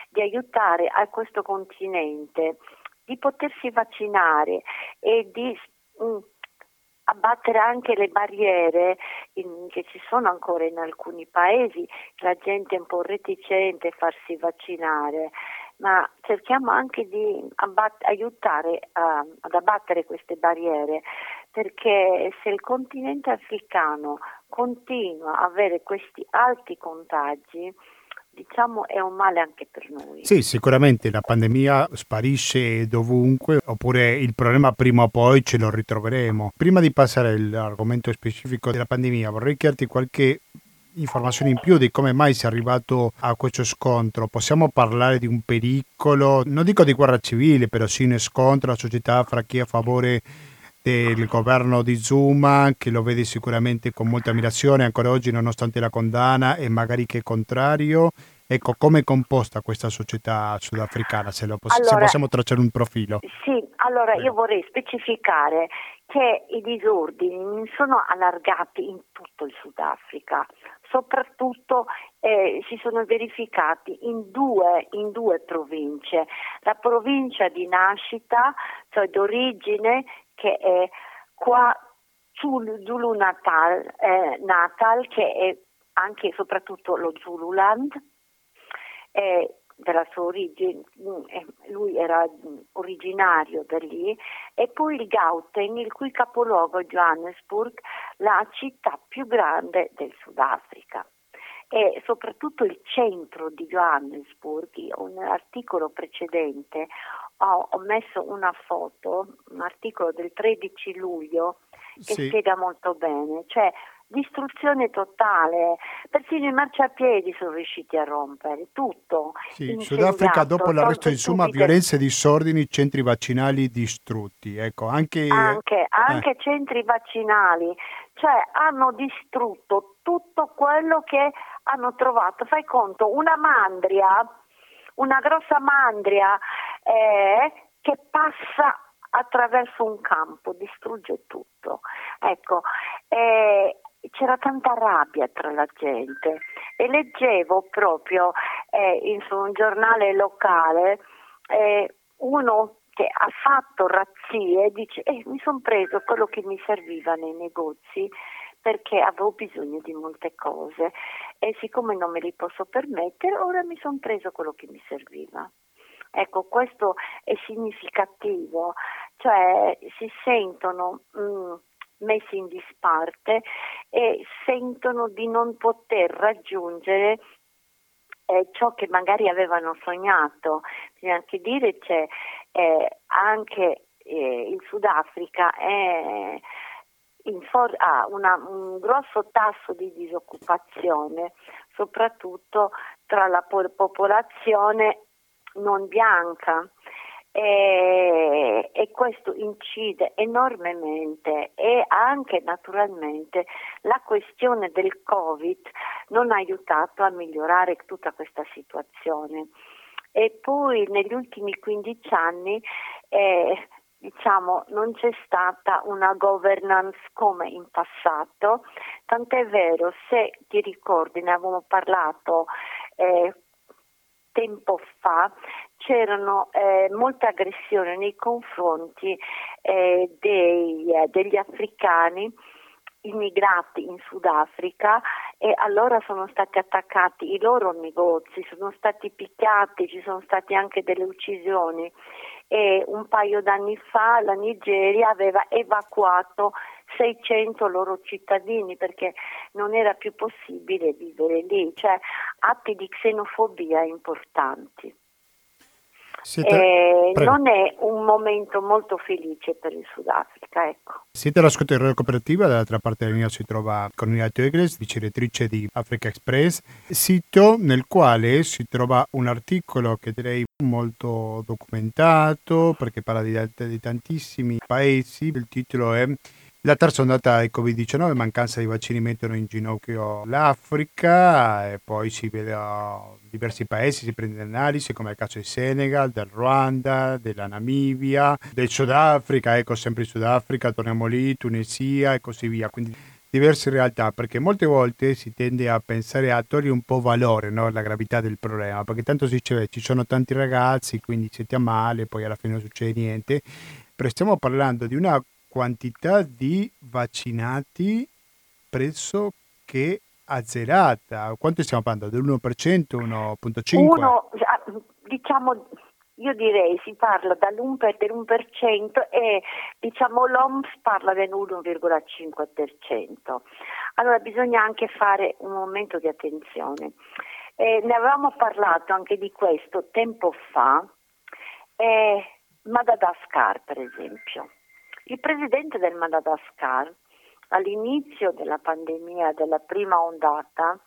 di aiutare a questo continente di potersi vaccinare e di mm, abbattere anche le barriere in, che ci sono ancora in alcuni paesi, la gente è un po' reticente a farsi vaccinare, ma cerchiamo anche di abbat- aiutare a, ad abbattere queste barriere perché se il continente africano continua a avere questi alti contagi, diciamo è un male anche per noi. Sì, sicuramente la pandemia sparisce dovunque, oppure il problema prima o poi ce lo ritroveremo. Prima di passare all'argomento specifico della pandemia, vorrei chiederti qualche informazioni in più di come mai si è arrivato a questo scontro. Possiamo parlare di un pericolo, non dico di guerra civile, però sì un scontro la società fra chi è a favore del governo di Zuma, che lo vede sicuramente con molta ammirazione ancora oggi nonostante la condanna e magari che è contrario. Ecco, come è composta questa società sudafricana, se, poss- allora, se possiamo tracciare un profilo? Sì, allora io vorrei specificare che i disordini sono allargati in tutto il Sudafrica, soprattutto eh, si sono verificati in due, in due, province, la provincia di nascita, cioè d'origine, che è qua Zulu Natal, eh, Natal che è anche e soprattutto lo Zululand, eh, della sua origine, mm, eh, lui era originario da lì, e poi il Gauteng, il cui capoluogo è Johannesburg, la città più grande del Sudafrica e soprattutto il centro di Johannesburg. Un articolo precedente ho, ho, messo una foto, un articolo del 13 luglio che sì. spiega molto bene, cioè distruzione totale, persino i marciapiedi sono riusciti a rompere, tutto. Sì, Sudafrica dopo l'arresto di Suma, violenze e disordini, centri vaccinali distrutti, ecco, anche... Anche, anche eh. centri vaccinali, cioè hanno distrutto tutto quello che hanno trovato. Fai conto, una mandria, una grossa mandria eh, che passa attraverso un campo, distrugge tutto. Ecco, eh, c'era tanta rabbia tra la gente e leggevo proprio eh, in un giornale locale eh, uno che ha fatto razzie dice eh, mi sono preso quello che mi serviva nei negozi perché avevo bisogno di molte cose e siccome non me li posso permettere ora mi sono preso quello che mi serviva. Ecco, questo è significativo, cioè si sentono mh, mm, messi in disparte e sentono di non poter raggiungere eh, ciò che magari avevano sognato. Bisogna anche dire che eh, anche eh, il Sudafrica è for- ha una, un grosso tasso di disoccupazione, soprattutto tra la po- popolazione non bianca e, e, questo incide enormemente e anche naturalmente la questione del Covid non ha aiutato a migliorare tutta questa situazione. E poi negli ultimi 15 anni eh, diciamo, non c'è stata una governance come in passato, tant'è vero, se ti ricordi, ne avevamo parlato eh, tempo fa, c'erano eh, molte aggressioni nei confronti eh, dei, eh, degli africani immigrati in Sudafrica e allora sono stati attaccati i loro negozi, sono stati picchiati, ci sono state anche delle uccisioni e un paio d'anni fa la Nigeria aveva evacuato 600 loro cittadini perché non era più possibile vivere lì, cioè atti di xenofobia importanti. Siete... Eh, non è un momento molto felice per il Sudafrica. Ecco. Siete all'ascolto di Radio Cooperativa, dall'altra parte del linea si trova Cornelia Tegres, direttrice di Africa Express, sito nel quale si trova un articolo che direi molto documentato perché parla di, di tantissimi paesi, il titolo è la terza ondata del Covid-19, mancanza di vaccini mettono in ginocchio l'Africa e poi si vede diversi paesi, si prende analisi come il caso del Senegal, del Ruanda, della Namibia, del Sudafrica, ecco sempre il Sudafrica, torniamo lì, Tunisia e così via. Quindi diverse realtà perché molte volte si tende a pensare a togliere un po' valore no, alla gravità del problema perché tanto si dice ci sono tanti ragazzi quindi siete a male poi alla fine non succede niente però stiamo parlando di una quantità di vaccinati pressoché azzerata. Quanto stiamo parlando? Dell'1%, 1.5%? Uno, diciamo, io direi si parla dall'1 dell'1% e diciamo l'OMS parla dell'1,5%. Allora bisogna anche fare un momento di attenzione. Eh, ne avevamo parlato anche di questo tempo fa, eh, Madagascar per esempio. Il presidente del Madagascar all'inizio della pandemia, della prima ondata,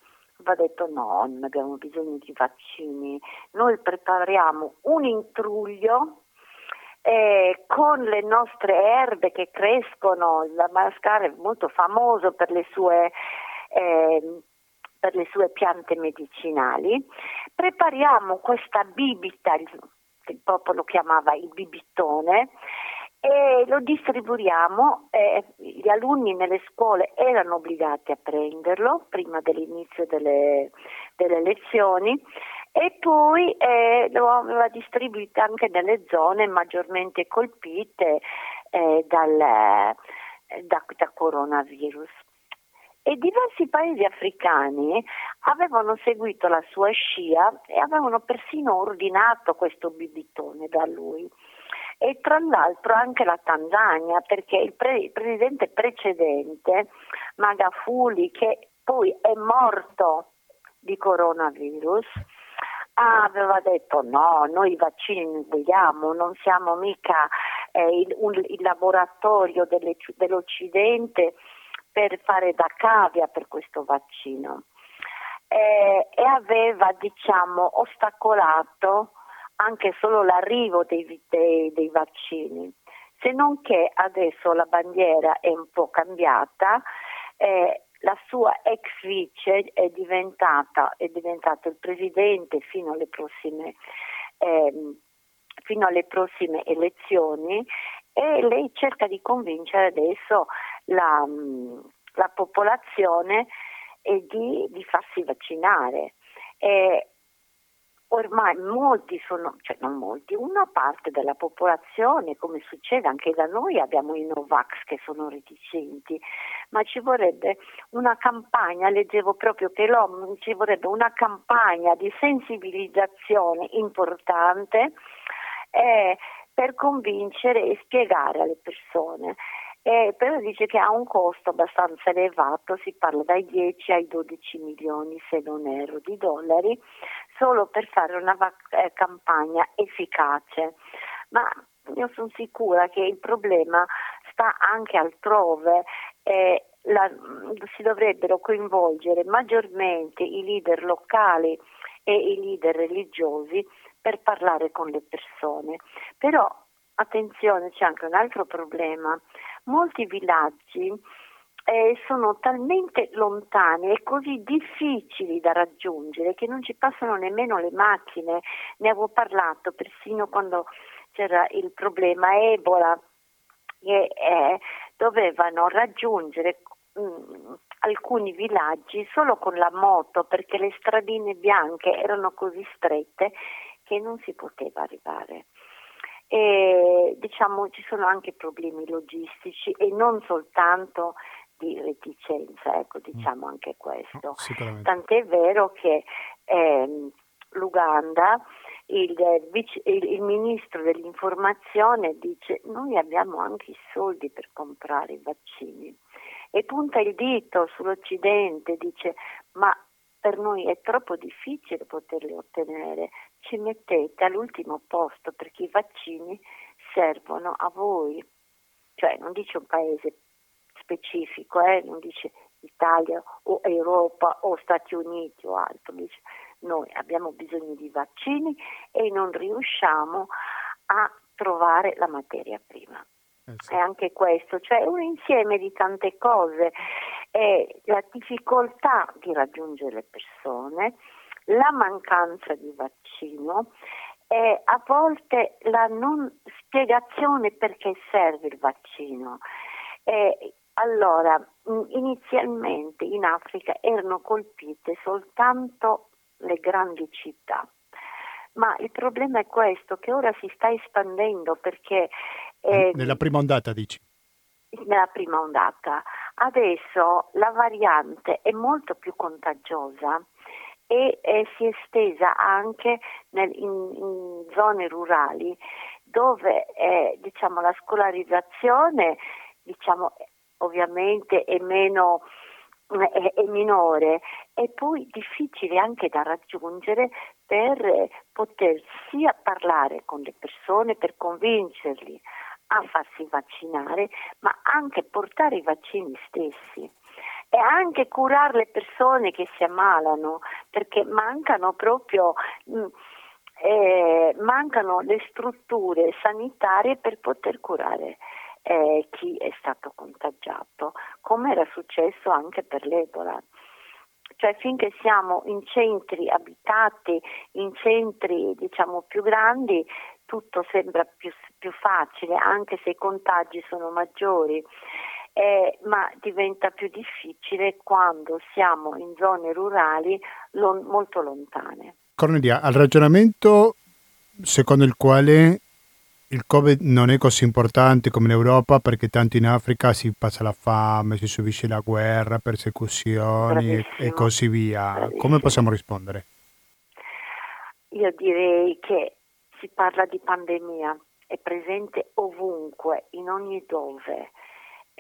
aveva detto no, non abbiamo bisogno di vaccini, noi prepariamo un intruglio eh, con le nostre erbe che crescono, il Madagascar è molto famoso per le sue... Eh, per le sue piante medicinali, prepariamo questa bibita, il popolo chiamava il bibitone, e lo distribuiamo, eh, gli alunni nelle scuole erano obbligati a prenderlo prima dell'inizio delle, delle lezioni e poi eh, lo aveva distribuito anche nelle zone maggiormente colpite eh, dal, da, da coronavirus. E diversi paesi africani avevano seguito la sua scia e avevano persino ordinato questo bibitone da lui e tra l'altro anche la Tanzania perché il, pre- il presidente precedente Magafuli che poi è morto di coronavirus aveva detto no, noi i vaccini non vogliamo, non siamo mica eh, il, un, il, laboratorio delle, dell'Occidente per fare da cavia per questo vaccino. Eh, e aveva diciamo ostacolato anche solo l'arrivo dei, dei, dei vaccini, se non che adesso la bandiera è un po' cambiata, eh, la sua ex vice è diventata è diventato il presidente fino alle prossime, eh, fino alle prossime elezioni e lei cerca di convincere adesso la, la popolazione di, di, farsi vaccinare. Eh, ormai molti sono, cioè non molti, una parte della popolazione, come succede anche da noi, abbiamo i Novax che sono reticenti, ma ci vorrebbe una campagna, leggevo proprio che l'OMS, ci vorrebbe una campagna di sensibilizzazione importante eh, per convincere e spiegare alle persone eh, però dice che ha un costo abbastanza elevato, si parla dai 10 ai 12 milioni, se non erro, di dollari, solo per fare una vac- eh, campagna efficace. Ma io sono sicura che il problema sta anche altrove. Eh, la, si dovrebbero coinvolgere maggiormente i leader locali e i leader religiosi per parlare con le persone. Però attenzione, c'è anche un altro problema molti villaggi eh, sono talmente lontani e così difficili da raggiungere che non ci passano nemmeno le macchine. Ne avevo parlato persino quando c'era il problema Ebola che eh, dovevano raggiungere mh, mm, alcuni villaggi solo con la moto perché le stradine bianche erano così strette che non si poteva arrivare. E, diciamo ci sono anche problemi logistici e non soltanto di reticenza, ecco mm. diciamo anche questo. Tant'è vero che eh, l'Uganda, il, il, il, ministro dell'informazione dice noi abbiamo anche i soldi per comprare i vaccini e punta il dito sull'Occidente, dice ma per noi è troppo difficile poterli ottenere, ci mettete all'ultimo posto perché i vaccini servono a voi, cioè non dice un paese specifico, eh? non dice Italia o Europa o Stati Uniti o altro, dice noi abbiamo bisogno di vaccini e non riusciamo a trovare la materia prima. Eh sì. È anche questo, cioè un insieme di tante cose, è la difficoltà di raggiungere le persone, la mancanza di vaccino e a volte la non spiegazione perché serve il vaccino. E allora, inizialmente in Africa erano colpite soltanto le grandi città, ma il problema è questo, che ora si sta espandendo perché... Eh, nella prima ondata dici? Nella prima ondata. Adesso la variante è molto più contagiosa e eh, si è estesa anche nel, in, in, zone rurali dove eh, diciamo, la scolarizzazione diciamo, ovviamente è meno è, è, minore e poi difficile anche da raggiungere per poter sia parlare con le persone, per convincerli a farsi vaccinare, ma anche portare i vaccini stessi e anche curare le persone che si ammalano, perché mancano proprio mm, eh, mancano le strutture sanitarie per poter curare eh, chi è stato contagiato, come era successo anche per l'Ebola. Cioè finché siamo in centri abitati, in centri diciamo più grandi, tutto sembra più, più facile, anche se i contagi sono maggiori. Eh, ma diventa più difficile quando siamo in zone rurali lon- molto lontane. Cornelia, al ragionamento secondo il quale il Covid non è così importante come in Europa perché tanto in Africa si passa la fame, si subisce la guerra, persecuzioni e, e così via. Bravissimo. Come possiamo rispondere? Io direi che si parla di pandemia, è presente ovunque, in ogni dove.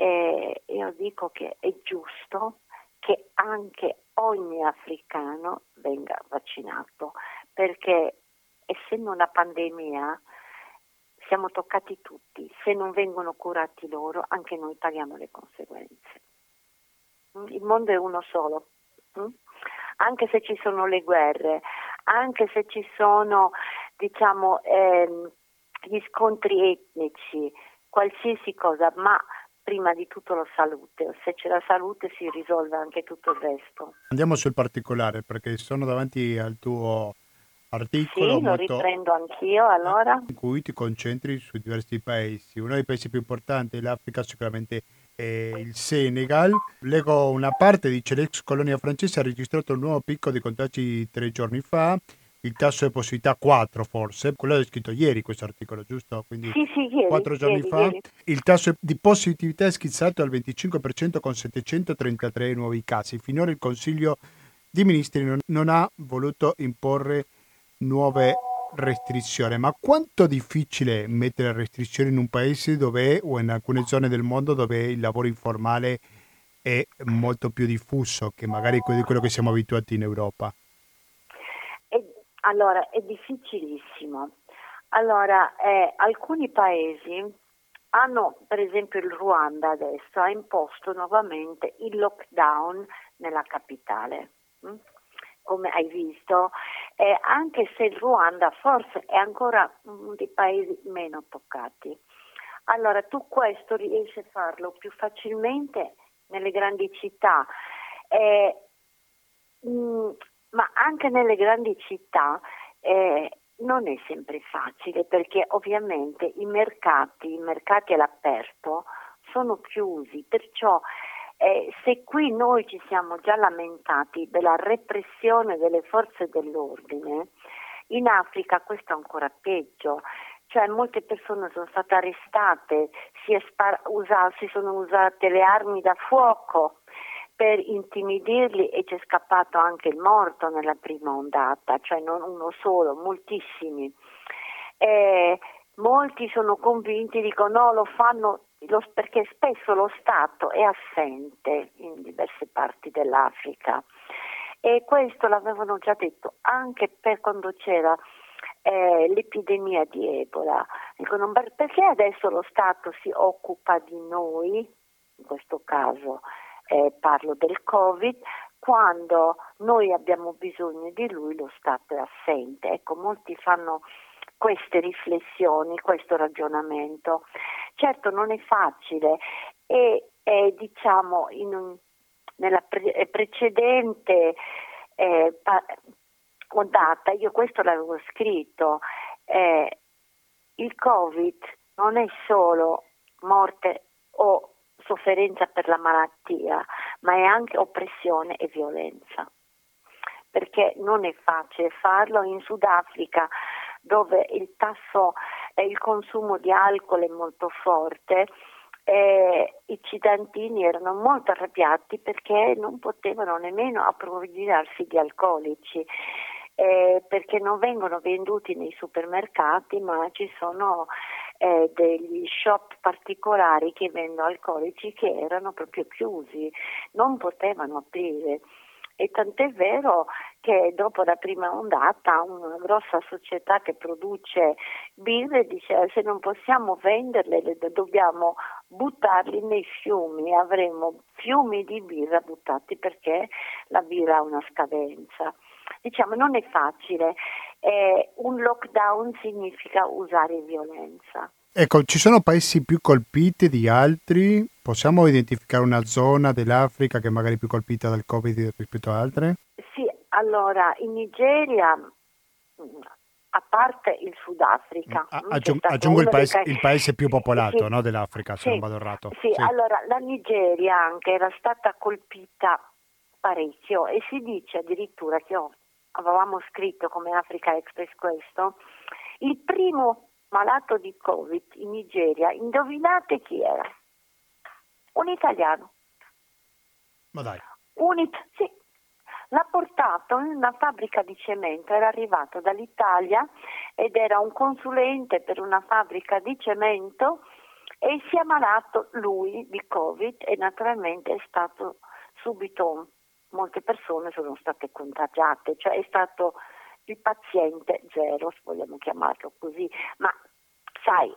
E io dico che è giusto che anche ogni africano venga vaccinato perché essendo una pandemia siamo toccati tutti, se non vengono curati loro anche noi paghiamo le conseguenze. Il mondo è uno solo, mm? anche se ci sono le guerre, anche se ci sono diciamo, ehm, gli scontri etnici, qualsiasi cosa, ma prima di tutto la salute, se c'è la salute si risolve anche tutto il resto. Andiamo sul particolare perché sono davanti al tuo articolo sì, lo riprendo anch'io allora. in cui ti concentri su diversi paesi. Uno dei paesi più importanti dell'Africa sicuramente è il Senegal. Leggo una parte, dice l'ex colonia francese ha registrato un nuovo picco di contagi tre giorni fa. Il tasso di positività 4 forse, quello è scritto ieri questo articolo, giusto? Quindi sì, sì, ieri, 4 giorni ieri, fa. Ieri. Il tasso di positività è schizzato al 25% con 733 nuovi casi. Finora il Consiglio di Ministri non, non ha voluto imporre nuove restrizioni. Ma quanto difficile mettere restrizioni in un paese dove o in alcune zone del mondo dove il lavoro informale è molto più diffuso che magari quello che siamo abituati in Europa? Allora, è difficilissimo. Allora, eh, alcuni paesi hanno, per esempio il Ruanda adesso, ha imposto nuovamente il lockdown nella capitale. Hm? come hai visto, eh, anche se il Ruanda forse è ancora uno dei paesi meno toccati. Allora tu questo riesci a farlo più facilmente nelle grandi città, eh, mh, mm, ma anche nelle grandi città eh, non è sempre facile perché ovviamente i mercati, i mercati all'aperto sono chiusi, perciò eh, se qui noi ci siamo già lamentati della repressione delle forze dell'ordine, in Africa questo è ancora peggio, cioè molte persone sono state arrestate, si, spar- usa- si sono usate le armi da fuoco per intimidirli e c'è scappato anche il morto nella prima ondata, cioè non uno solo, moltissimi. Eh, molti sono convinti, dicono no, lo fanno lo, perché spesso lo Stato è assente in diverse parti dell'Africa e questo l'avevano già detto anche per quando c'era eh, l'epidemia di Ebola. Dicono, perché adesso lo Stato si occupa di noi, in questo caso eh, parlo del Covid, quando noi abbiamo bisogno di lui lo Stato è assente. Ecco, molti fanno queste riflessioni, questo ragionamento. Certo non è facile e, e diciamo un, nella pre- precedente eh, pa- ondata, io questo l'avevo scritto, eh, il Covid non è solo morte o sofferenza per la malattia, ma è anche oppressione e violenza. Perché non è facile farlo in Sudafrica dove il tasso e il consumo di alcol è molto forte. I cittadini erano molto arrabbiati perché non potevano nemmeno approvvigionarsi di alcolici. Eh, perché non vengono venduti nei supermercati, ma ci sono eh, degli shop particolari che vendono alcolici che erano proprio chiusi, non potevano aprire. E tant'è vero che dopo la prima ondata una grossa società che produce birre dice se non possiamo venderle le dobbiamo buttarli nei fiumi, avremo fiumi di birra buttati perché la birra ha una scadenza. Diciamo non è facile, eh, un lockdown significa usare violenza. Ecco, ci sono paesi più colpiti di altri? Possiamo identificare una zona dell'Africa che è magari più colpita dal Covid rispetto ad altre? Sì, allora in Nigeria, a parte il Sudafrica, Aggiung- aggiungo il paese, il paese, più popolato sì, no, dell'Africa, se sì, non vado errato. Sì, sì, allora la Nigeria anche era stata colpita parecchio e si dice addirittura che avevamo scritto come Africa Express questo, il primo malato di Covid in Nigeria, indovinate chi era? Un italiano. Ma dai. Un it- sì. L'ha portato in una fabbrica di cemento, era arrivato dall'Italia ed era un consulente per una fabbrica di cemento e si è ammalato lui di Covid e naturalmente è stato subito, molte persone sono state contagiate, cioè è stato il paziente zero, se vogliamo chiamarlo così, ma sai,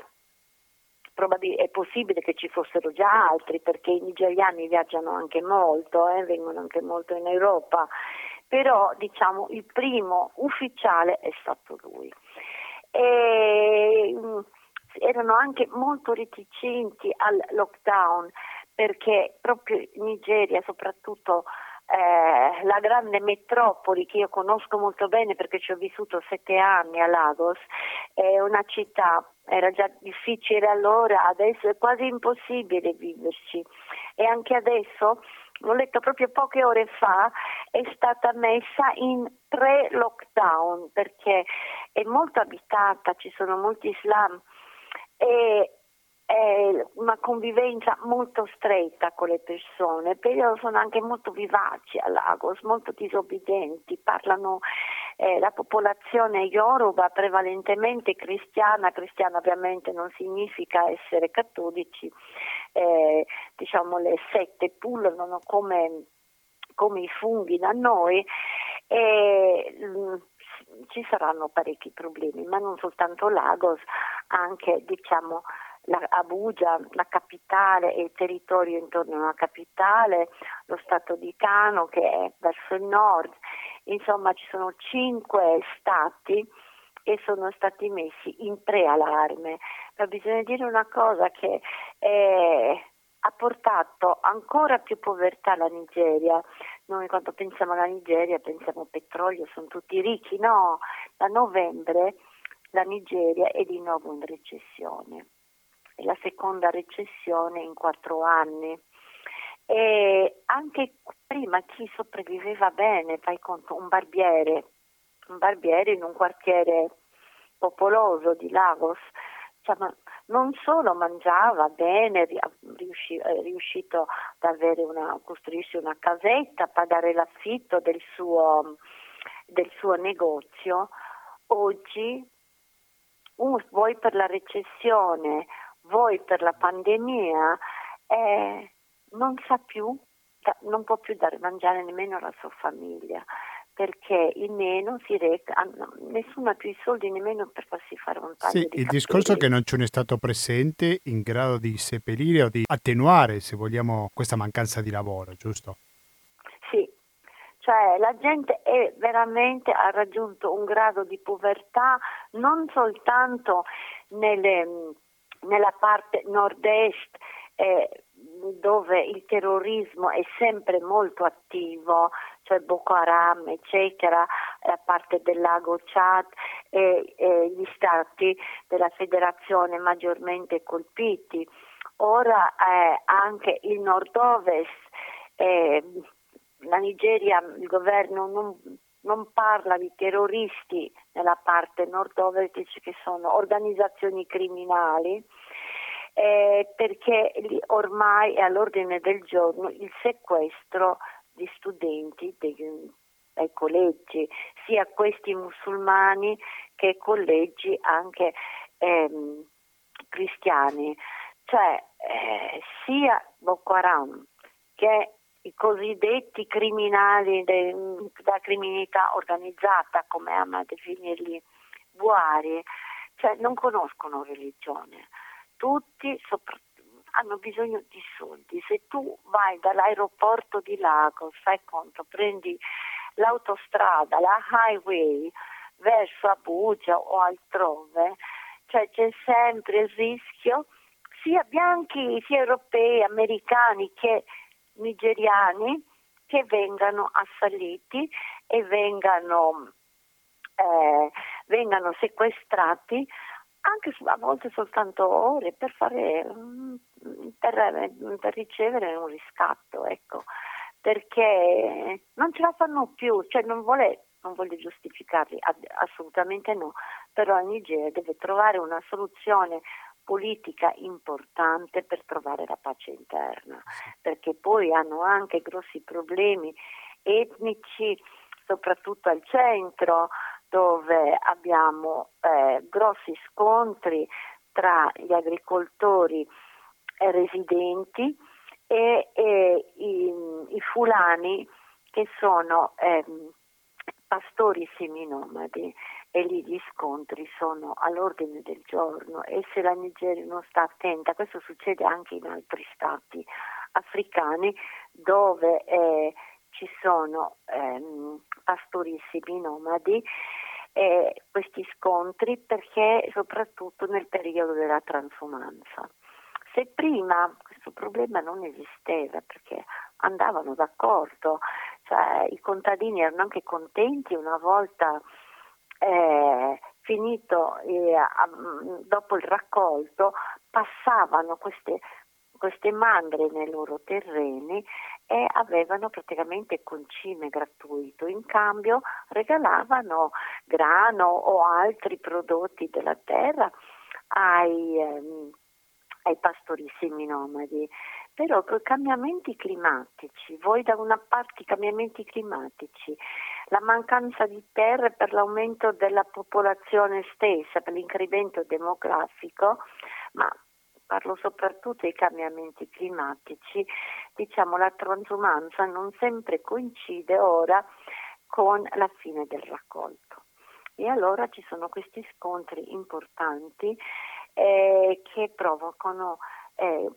è possibile che ci fossero già altri perché i nigeriani viaggiano anche molto, eh, vengono anche molto in Europa, però diciamo il primo ufficiale è stato lui. E, mm, erano anche molto reticenti al lockdown perché proprio in Nigeria soprattutto eh, la grande metropoli che io conosco molto bene perché ci ho vissuto sette anni a Lagos, è una città, era già difficile allora, adesso è quasi impossibile viverci. E anche adesso, l'ho letto proprio poche ore fa, è stata messa in tre lockdown perché è molto abitata, ci sono molti slam. E è una convivenza molto stretta con le persone, però sono anche molto vivaci a Lagos, molto disobbedienti, parlano eh, la popolazione Yoruba prevalentemente cristiana, cristiana ovviamente non significa essere cattolici, eh, diciamo le sette pullano come, come i funghi da noi e mm, ci saranno parecchi problemi, ma non soltanto Lagos, anche diciamo la Abuja, la capitale e il territorio intorno alla capitale, lo stato di Kano che è verso il nord, insomma ci sono cinque stati che sono stati messi in preallarme. Ma bisogna dire una cosa che eh, ha portato ancora più povertà alla Nigeria. Noi quando pensiamo alla Nigeria pensiamo al petrolio, sono tutti ricchi, no, da novembre la Nigeria è di nuovo in recessione. È la seconda recessione in quattro anni. E anche prima chi sopravviveva bene, fai conto, un barbiere, un barbiere in un quartiere popoloso di Lagos, cioè, non solo mangiava bene, riuscì, è riuscito ad una, costruirsi una casetta, pagare l'affitto del suo, del suo negozio, oggi vuoi per la recessione, vuoi per la pandemia, eh, non sa più, non può più dare mangiare nemmeno alla sua famiglia perché il meno si reca, nessuno ha più i soldi nemmeno per farsi fare un taglio sì, il capelli. discorso è che non c'è un Stato presente in grado di seppellire o di attenuare, se vogliamo, questa mancanza di lavoro, giusto? Sì, cioè la gente è veramente ha raggiunto un grado di povertà non soltanto nelle, nella parte nord-est eh, dove il terrorismo è sempre molto attivo, cioè Boko Haram, eccetera, a parte del lago Chad e, e gli stati della federazione maggiormente colpiti. Ora eh, anche il nord-ovest, eh, la Nigeria, il governo non, non parla di terroristi nella parte nord-ovest, dice che sono organizzazioni criminali eh, perché ormai è all'ordine del giorno il sequestro di studenti dei, dai collegi, sia questi musulmani che collegi anche ehm, cristiani, cioè eh, sia Boko Haram che i cosiddetti criminali della criminalità organizzata, come ama definirli Buari, cioè non conoscono religione tutti hanno bisogno di soldi. Se tu vai dall'aeroporto di Lagos, fai conto, prendi l'autostrada, la highway verso Abuja o altrove, cioè c'è sempre il rischio, sia bianchi, sia europei, americani che nigeriani, che vengano assaliti e vengano, eh, vengano sequestrati anche a volte soltanto ore per, fare, mm, per, per ricevere un riscatto, ecco, perché non ce la fanno più, cioè non, vuole, non voglio giustificarli, assolutamente no, però la Nigeria deve trovare una soluzione politica importante per trovare la pace interna, perché poi hanno anche grossi problemi etnici, soprattutto al centro, dove abbiamo eh, grossi scontri tra gli agricoltori residenti e, e i, i, fulani che sono eh, pastori seminomadi e lì gli scontri sono all'ordine del giorno e se la Nigeria non sta attenta, questo succede anche in altri stati africani dove eh, ci sono ehm, pastorissimi nomadi eh, questi scontri perché soprattutto nel periodo della transumanza. Se prima questo problema non esisteva perché andavano d'accordo, cioè i contadini erano anche contenti una volta eh, finito eh, dopo il raccolto, passavano queste, queste mandre nei loro terreni e avevano praticamente concime gratuito, in cambio regalavano grano o altri prodotti della terra ai, ehm, ai pastorissimi nomadi. Però con i cambiamenti climatici, voi da una parte i cambiamenti climatici, la mancanza di terre per l'aumento della popolazione stessa, per l'incremento demografico, ma parlo soprattutto dei cambiamenti climatici, diciamo la transumanza non sempre coincide ora con la fine del raccolto. E allora ci sono questi scontri importanti eh, che provocano eh,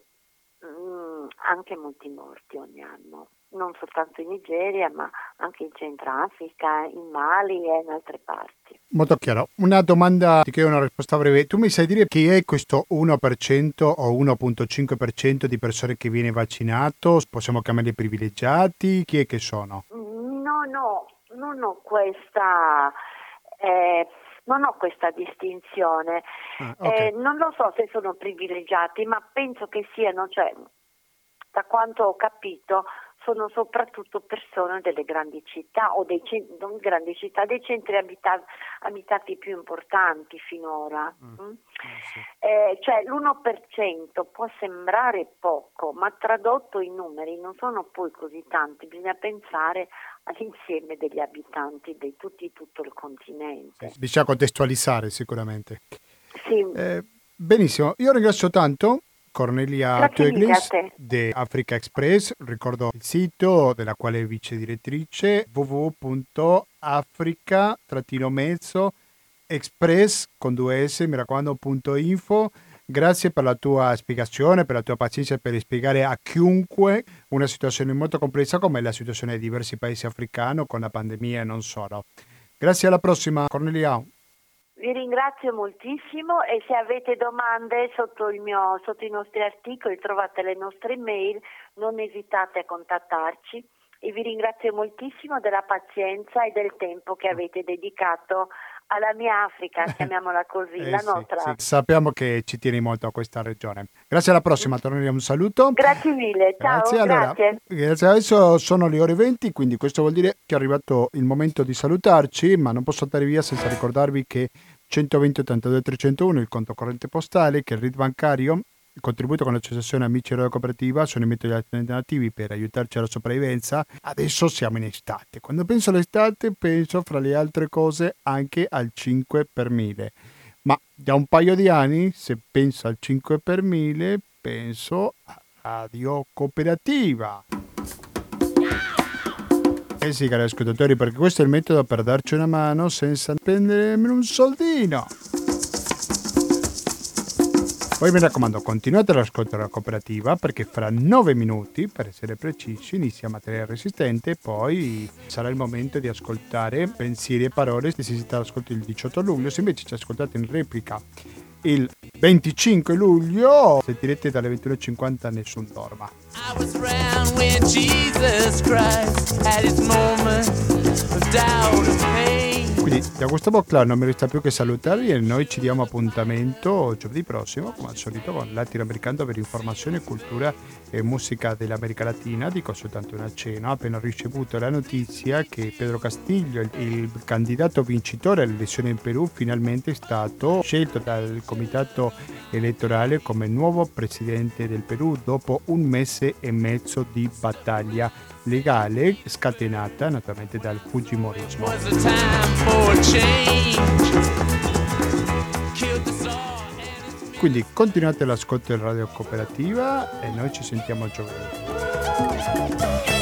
mh, mm, anche molti morti ogni anno non soltanto in Nigeria, ma anche in Centrafrica, in Mali e in altre parti. Molto chiaro. Una domanda che è una risposta breve. Tu mi sai dire chi è questo 1% o 1.5% di persone che viene vaccinato? Possiamo chiamarli privilegiati? Chi è che sono? No, no, non ho questa... Eh, non ho questa distinzione. Ah, okay. eh, non lo so se sono privilegiati, ma penso che siano, cioè, da quanto ho capito, sono soprattutto persone delle grandi città o dei non grandi città, dei centri abitati, abitati più importanti finora. Mm. Mm? Eh, sì. eh, cioè l'1% può sembrare poco, ma tradotto in numeri non sono poi così tanti, bisogna pensare all'insieme degli abitanti di tutti, tutto il continente. Bisogna contestualizzare sicuramente. Sì. Eh, benissimo, io ringrazio tanto Cornelia Tueglis di Africa Express, ricordo il sito della quale è vice direttrice www.africa-mezzo express con due s, mi raccomando, punto info. Grazie per la tua spiegazione, per la tua pazienza per spiegare a chiunque una situazione molto complessa come la situazione di diversi paesi africani con la pandemia e non solo. Grazie alla prossima, Cornelia. Vi ringrazio moltissimo e se avete domande sotto, mio, sotto, i nostri articoli trovate le nostre mail, non esitate a contattarci. E vi ringrazio moltissimo della pazienza e del tempo che avete dedicato alla mia Africa, chiamiamola così, eh la sì, nostra. Sì. Sappiamo che ci tieni molto a questa regione. Grazie alla prossima, torneremo un saluto. Grazie mille, ciao. Grazie. Allora, grazie. Adesso sono le ore 20, quindi questo vuol dire che è arrivato il momento di salutarci, ma non posso andare via senza ricordarvi che 120 82 301 il conto corrente postale, che il RID bancario il contributo con l'associazione Amici della Cooperativa sono i metodi alternativi per aiutarci alla sopravvivenza. Adesso siamo in estate. Quando penso all'estate penso fra le altre cose anche al 5 per 1000. Ma da un paio di anni, se penso al 5 per 1000, penso a Radio Cooperativa. Eh sì, cari ascoltatori, perché questo è il metodo per darci una mano senza prendere un soldino. Poi mi raccomando, continuate l'ascolto della cooperativa perché fra nove minuti, per essere precisi, inizia materiale resistente e poi sarà il momento di ascoltare pensieri e parole se siete all'ascolto il 18 luglio, se invece ci ascoltate in replica il 25 luglio sentirete dalle 21.50 nessun dorma. I was around when Jesus Christ had his moment of doubt and pain. Quindi da questo boccla non mi resta più che salutarvi e noi ci diamo appuntamento giovedì prossimo, come al solito, con Latinoamericano per informazione, cultura e musica dell'America Latina. Dico soltanto una cena, appena ricevuto la notizia che Pedro Castillo, il candidato vincitore alle elezioni in Perù, finalmente è stato scelto dal comitato elettorale come nuovo presidente del Perù dopo un mese e mezzo di battaglia legale scatenata naturalmente dal Fujimorismo. Quindi continuate l'ascolto del Radio Cooperativa e noi ci sentiamo giovedì.